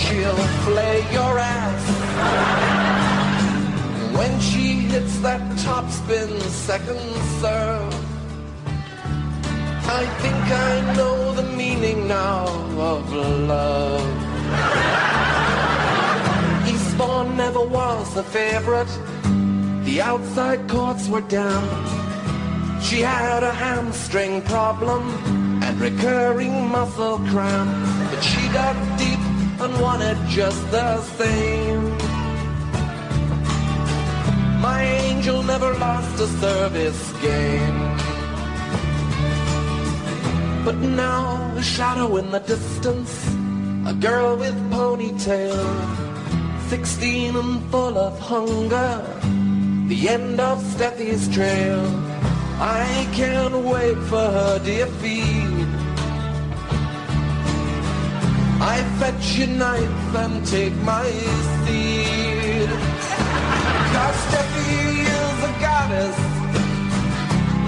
she'll flay your ass. When she hits that topspin second serve, I think I know the meaning now of love. Eastbourne never was a favorite. The outside courts were damp. She had a hamstring problem and recurring muscle cramp. But she dug deep and wanted just the same. My angel never lost a service game. But now, a shadow in the distance, a girl with ponytail, 16 and full of hunger, the end of Steffi's trail. I can't wait for her dear feet. I fetch your knife and take my seat. Cause Steffi is a goddess.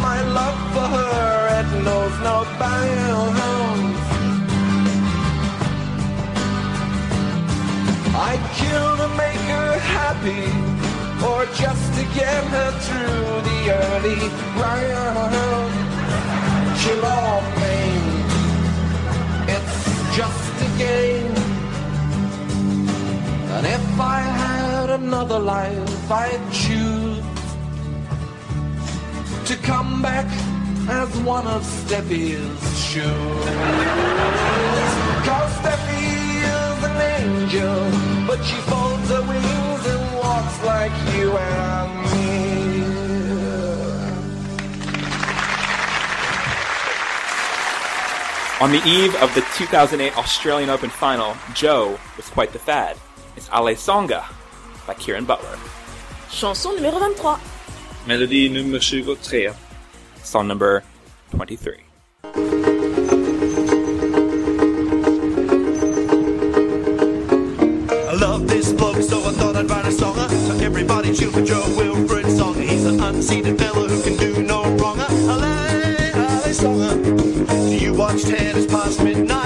My love for her, it knows no bounds. I kill to make her happy or just to get her through the early round. She'll all claim it's just a game. And if I had another life, I'd choose to come back as one of Steffi's shoes. Cause Steffi is an angel, but she folds her wings and walks like you and me. On the eve of the 2008 Australian Open final, Jo was quite the fad. It's Ale Tsonga by Kieran Butler. Chanson numéro 23. Melodi nummer 23. Song number 23. Everybody chill for Joe Wilfred song. He's an unseated fella who can do no wronger. Ale, ale Tsonga. Do you watch tennis past midnight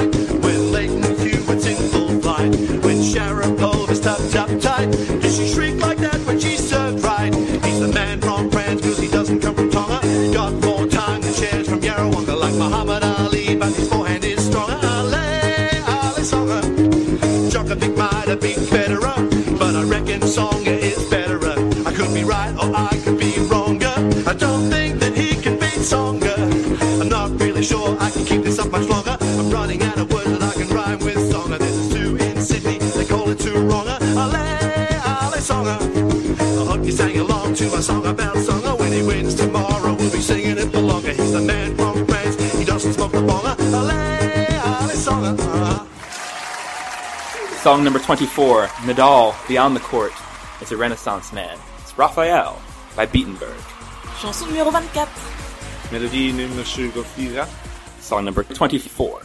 can keep this up much longer. I'm running out of words that I can rhyme with Tsonga. There's two in Sydney, they call it two wronger. Ale, ale Tsonga. I hope you sang along to my song about Tsonga. When he wins tomorrow, we'll be singing it for longer. He's the man from France, he doesn't smoke the bonger. Ale, ale Tsonga. Song number 24, Nadal, Beyond the Court, is a Renaissance man. It's Rafael by Beatenberg. Chanson numéro 24. Melodi nummer 24. Song number 24.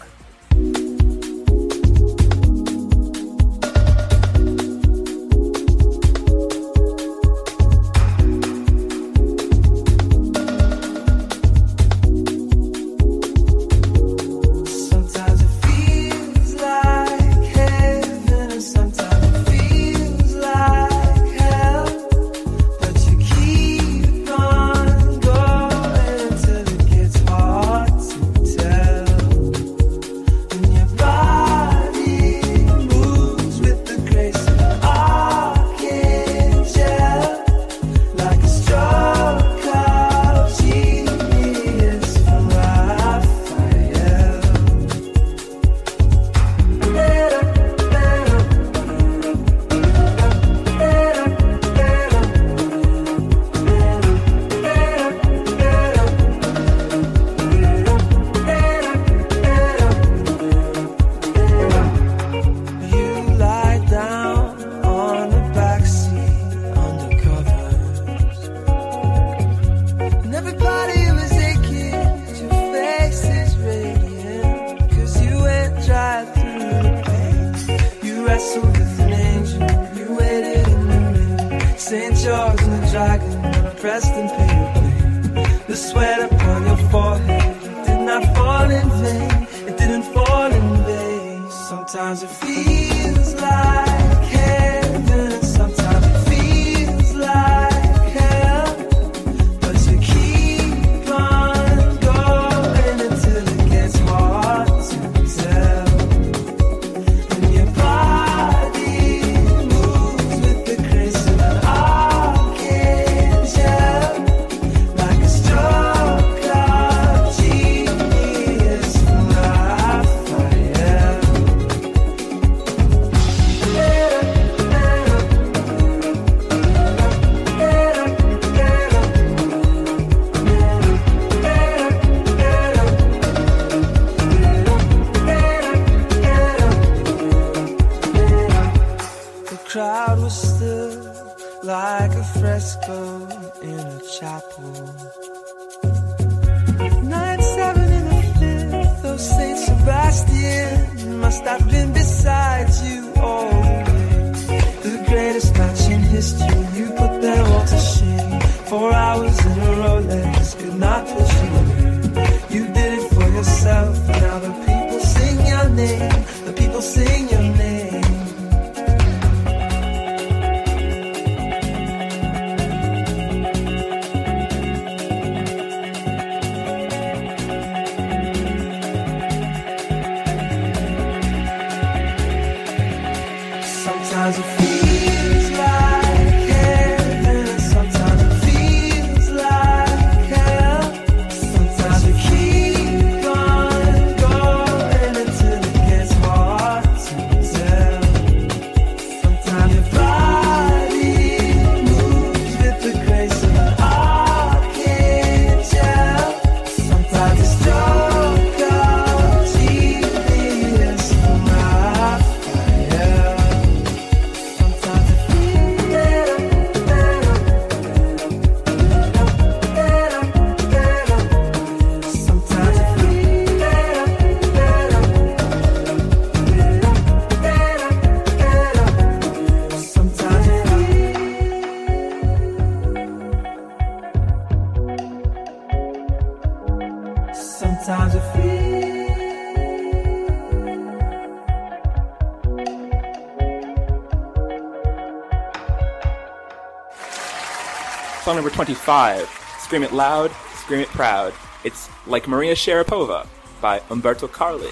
Song number 25, Scream It Loud, Scream It Proud. It's Like Maria Sharapova by Umberto Carli.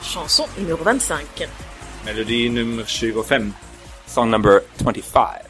Chanson numéro 25. Melodi nummer 25. Song number 25.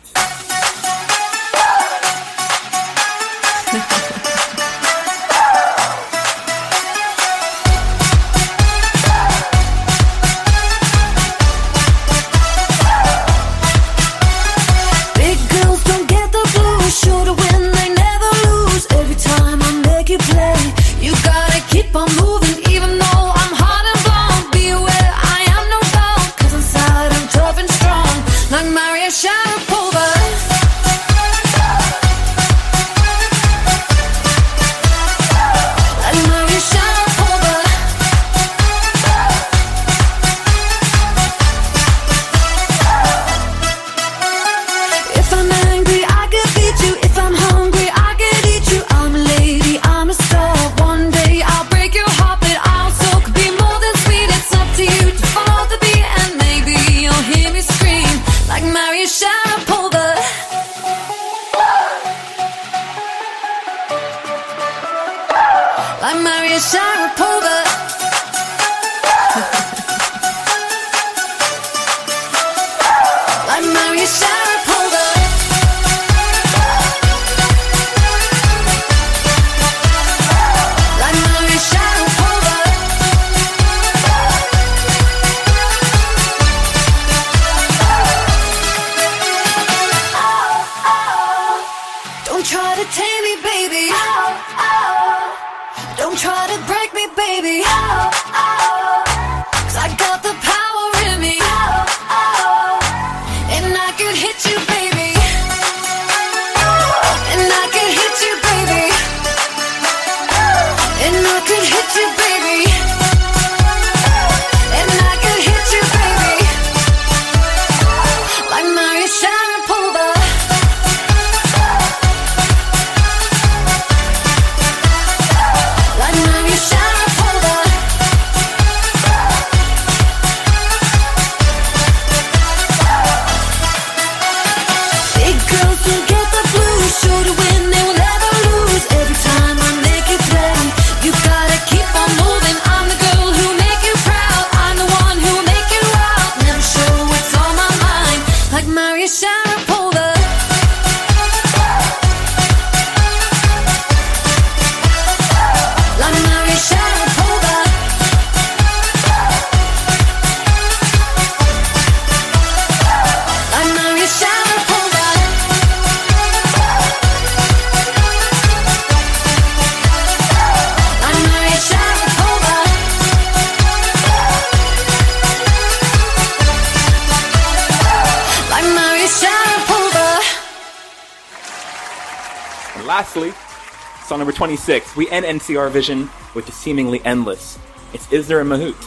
6, we end NCR Vision with the seemingly endless It's Isner and Mahut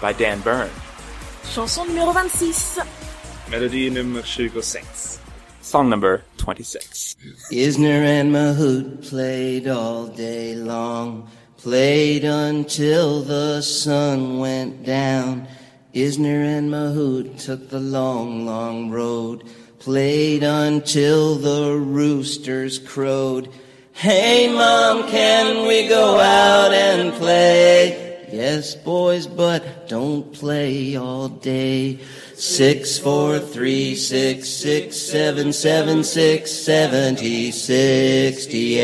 by Dan Byrne. Chanson numéro 26. Melody numéro 26. Song number 26. Isner and Mahut played all day long, played until the sun went down. Isner and Mahut took the long, long road, played until the roosters crowed. Hey mom, can we go out and play? Yes, boys, but don't play all day. Six, four, three, six, six, seven, seven, six, seventy, sixty-eight.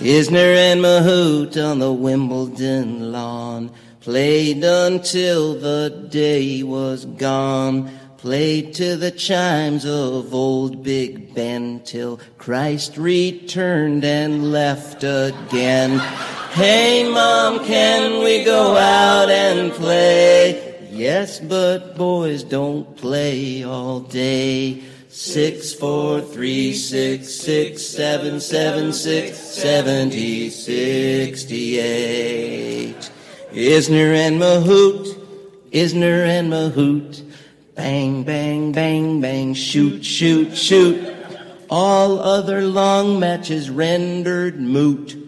Isner and Mahut on the Wimbledon lawn played until the day was gone. Played to the chimes of old Big Ben till Christ returned and left again. Hey mom, can we go out and play? Yes, but boys don't play all day. Six, four, three, six, six, seven, seven, six, seventy, sixty-eight. Isner and Mahut, Isner and Mahut. Bang, bang, bang, bang, shoot, shoot, shoot. All other long matches rendered moot.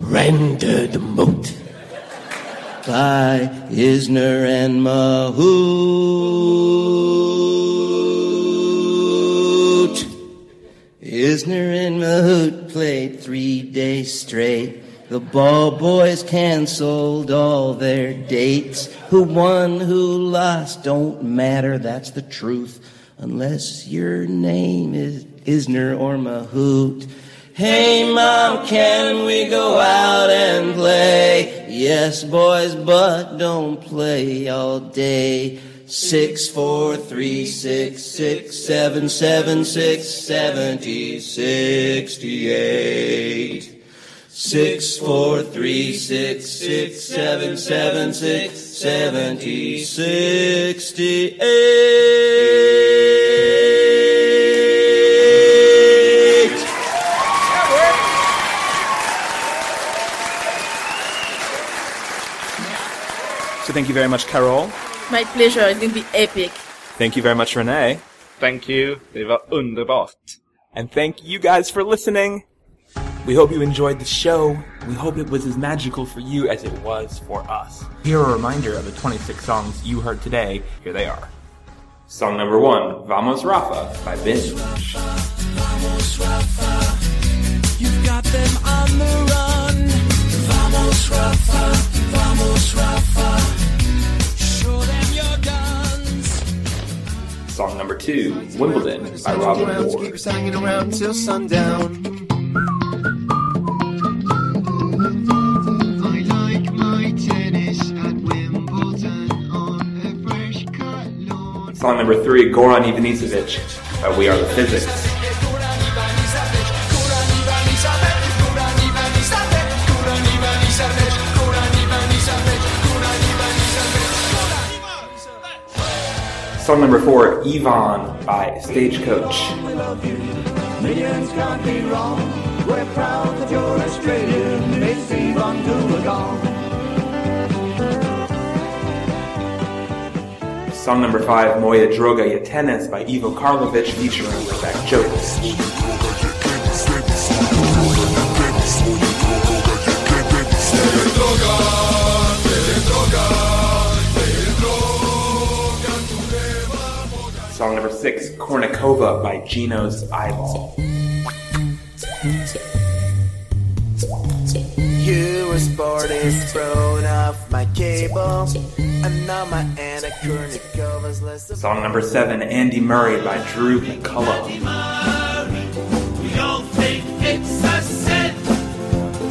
rendered moot by Isner and Mahut. Isner and Mahut played three days straight. The ball boys canceled all their dates. Who won, who lost, don't matter, that's the truth. Unless your name is Isner or Mahut. Hey mom, can we go out and play? Yes, boys, but don't play all day. Six, four, three, six, six, seven, seven, six, seventy, sixty-eight. Six, four, three, six, six, seven, seven, six, seventy, sixty-eight. So thank you very much, Carole. My pleasure, it's gonna be epic. Thank you very much, Renee. Thank you. Det var underbart. And thank you guys for listening. We hope you enjoyed the show. We hope it was as magical for you as it was for us. Here are a reminder of the 26 songs you heard today. Here they are. Song number one, Vamos Rafa by Vince. Vamos, Rafa. You've got them on the run. Vamos, Rafa. Vamos, Rafa. Show them your guns. Song number two, Wimbledon by Robin Grounds, Ward. keep us hanging around till sundown. Song number three, Goran Ivanisevic by We Are the Physics. Song number four, Yvonne by Stagecoach. Millions can't be wrong. We're proud that you're Australian. It's Yvonne. Song number five, Moya Droga Je Tennis by Ivo Karlovic featuring Rebecca Jokic. Song number six, Kournikova by Gino's Eyeball. You were sporty, thrown off my cable. And now my Anna Kournikova's less of Song number seven, Andy Murray by Drew McCullough. We all think it's a sin.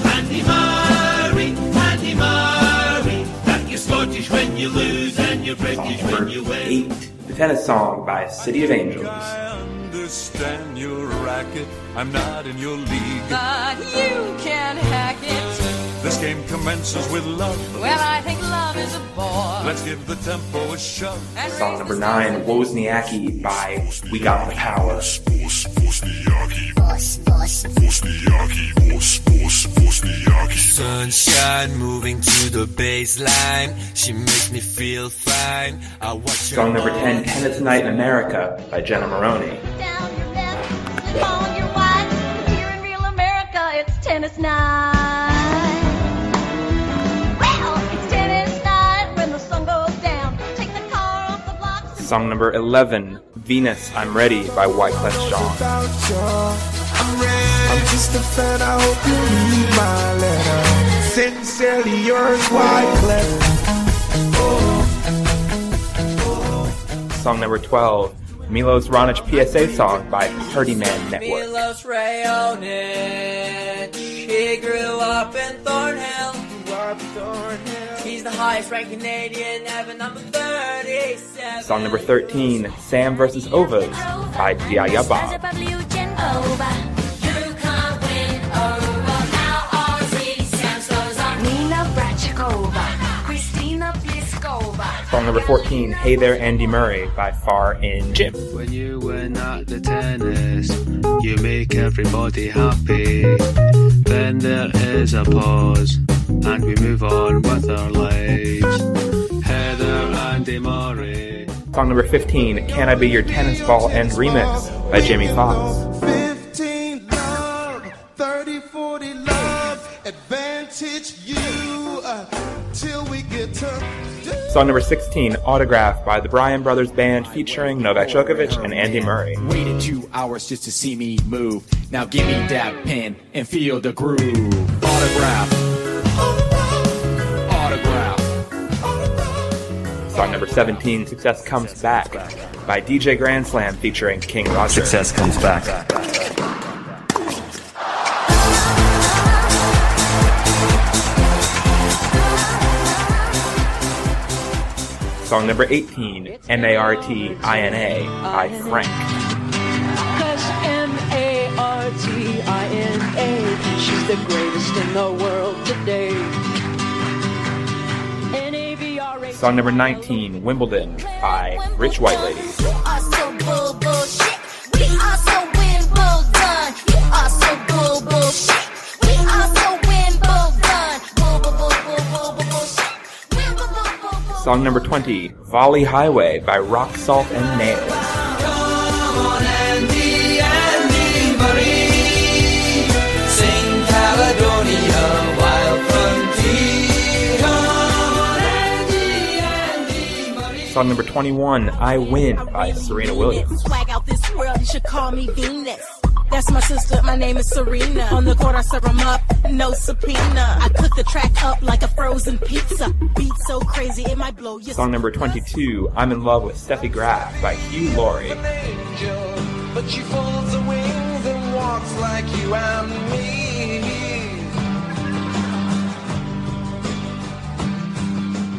Andy Murray, Andy Murray. That you're Scottish when you lose and you're British when you win. Eight, the tennis song by City of Angels. understand your racket. I'm not in your league. But you can hack it. This game commences with love. Well, I think love is a bore. Let's give the tempo a shove. Song number nine, Wozniacki by We Got the Power. Sunshine moving to the baseline. She makes me feel fine. I watch Song number 10, Tennis Night in America by Jenna Maroney. on your white. Here in real America, it's tennis night. Song number 11, Venus, I'm Ready by Wyclef Jean. Without you, I'm. I'm just a fan, I hope you read my letter. Sincerely yours, Wyclef. Song number 12, Milos Raonic PSA song by Party Man Network. Milos Raonic, he grew up in Thornhill. He's the highest ranked Canadian ever, number 37. Song number 13, Sam vs. Ovas by Yaya Bob. Song number 14, Hey There Andy Murray by Far In Jim. When you win at the tennis, you make everybody happy. Then there is a pause, and we move on with our lives. Heather Andy Murray. Song number 15, Can I Be Your Tennis Ball and Remix by Jimmy Fox. Song number 16, Autograph by the Bryan Brothers Band featuring Novak Djokovic and Andy Murray. Waited two hours just to see me move. Now give me that pen and feel the groove. Autograph. Autograph. Song number 17, Success Comes Back by DJ Grand Slam featuring King Roger. Success comes back. Song number 18, M-A-R-T-I-N-A by Frank. Cause M-A-R-T-I-N-A She's the greatest in the world today Song number 19, Wimbledon by Rich White Ladies. Song number 20, Volley Highway by Rock Salt and Nails. Song number 21, I Win by Serena Williams. Swag out this world, you should call me Venus. That's my sister, my name is Serena. On the court, I serve 'em up, no subpoena. I cook the track up like a frozen pizza. Beat so crazy, it might blow your Song number 22, I'm in Love with Steffi Graf by Hugh Laurie. But she folds her wings and walks like you and me.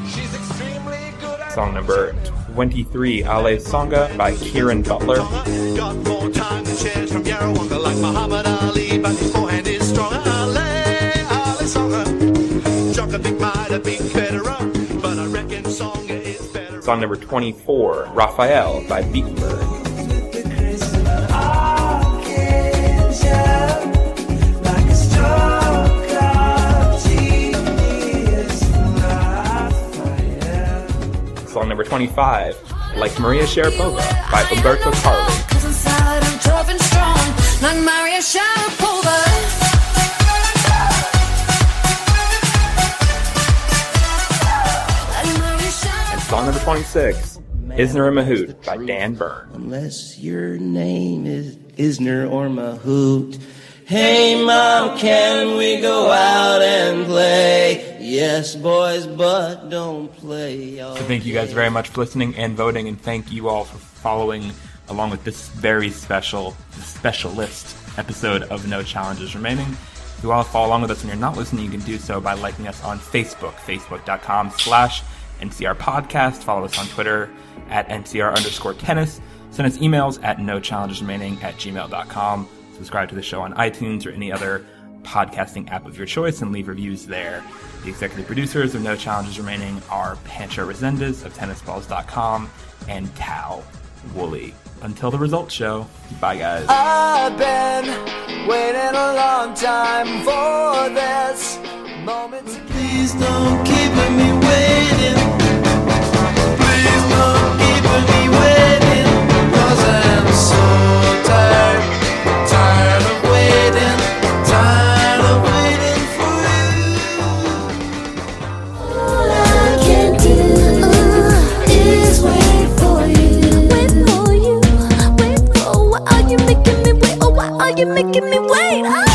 She's extremely good at Song number 23, Ale Tsonga by Kieran Butler. Got more time than by from number 25, Like Maria Sharapova by Umberto Carli. Cause inside I'm tough and like Maria Sharapova. Like Maria Sharapova. And song number 26, Isner and Mahut by Dan Byrne. Unless your name is Isner or Mahut. Hey mom, can we go out and play? Yes, boys, but don't play. So thank you guys very much for listening and voting, and thank you all for following along with this very special, specialist episode of No Challenges Remaining. If you want to follow along with us and you're not listening, you can do so by liking us on Facebook, facebook.com slash NCR Podcast. Follow us on Twitter at NCR underscore tennis. Send us emails at no challenges remaining at gmail.com. Subscribe to the show on iTunes or any other podcasting app of your choice and leave reviews there. The executive producers of No Challenges Remaining are Pancho Resendez of tennisballs.com and Tao Woolley. Until the results show, bye guys. I've been waiting a long time for this moment. To Please don't keep me waiting. Please don't keep me waiting. Cause I'm so you making me wait? Oh.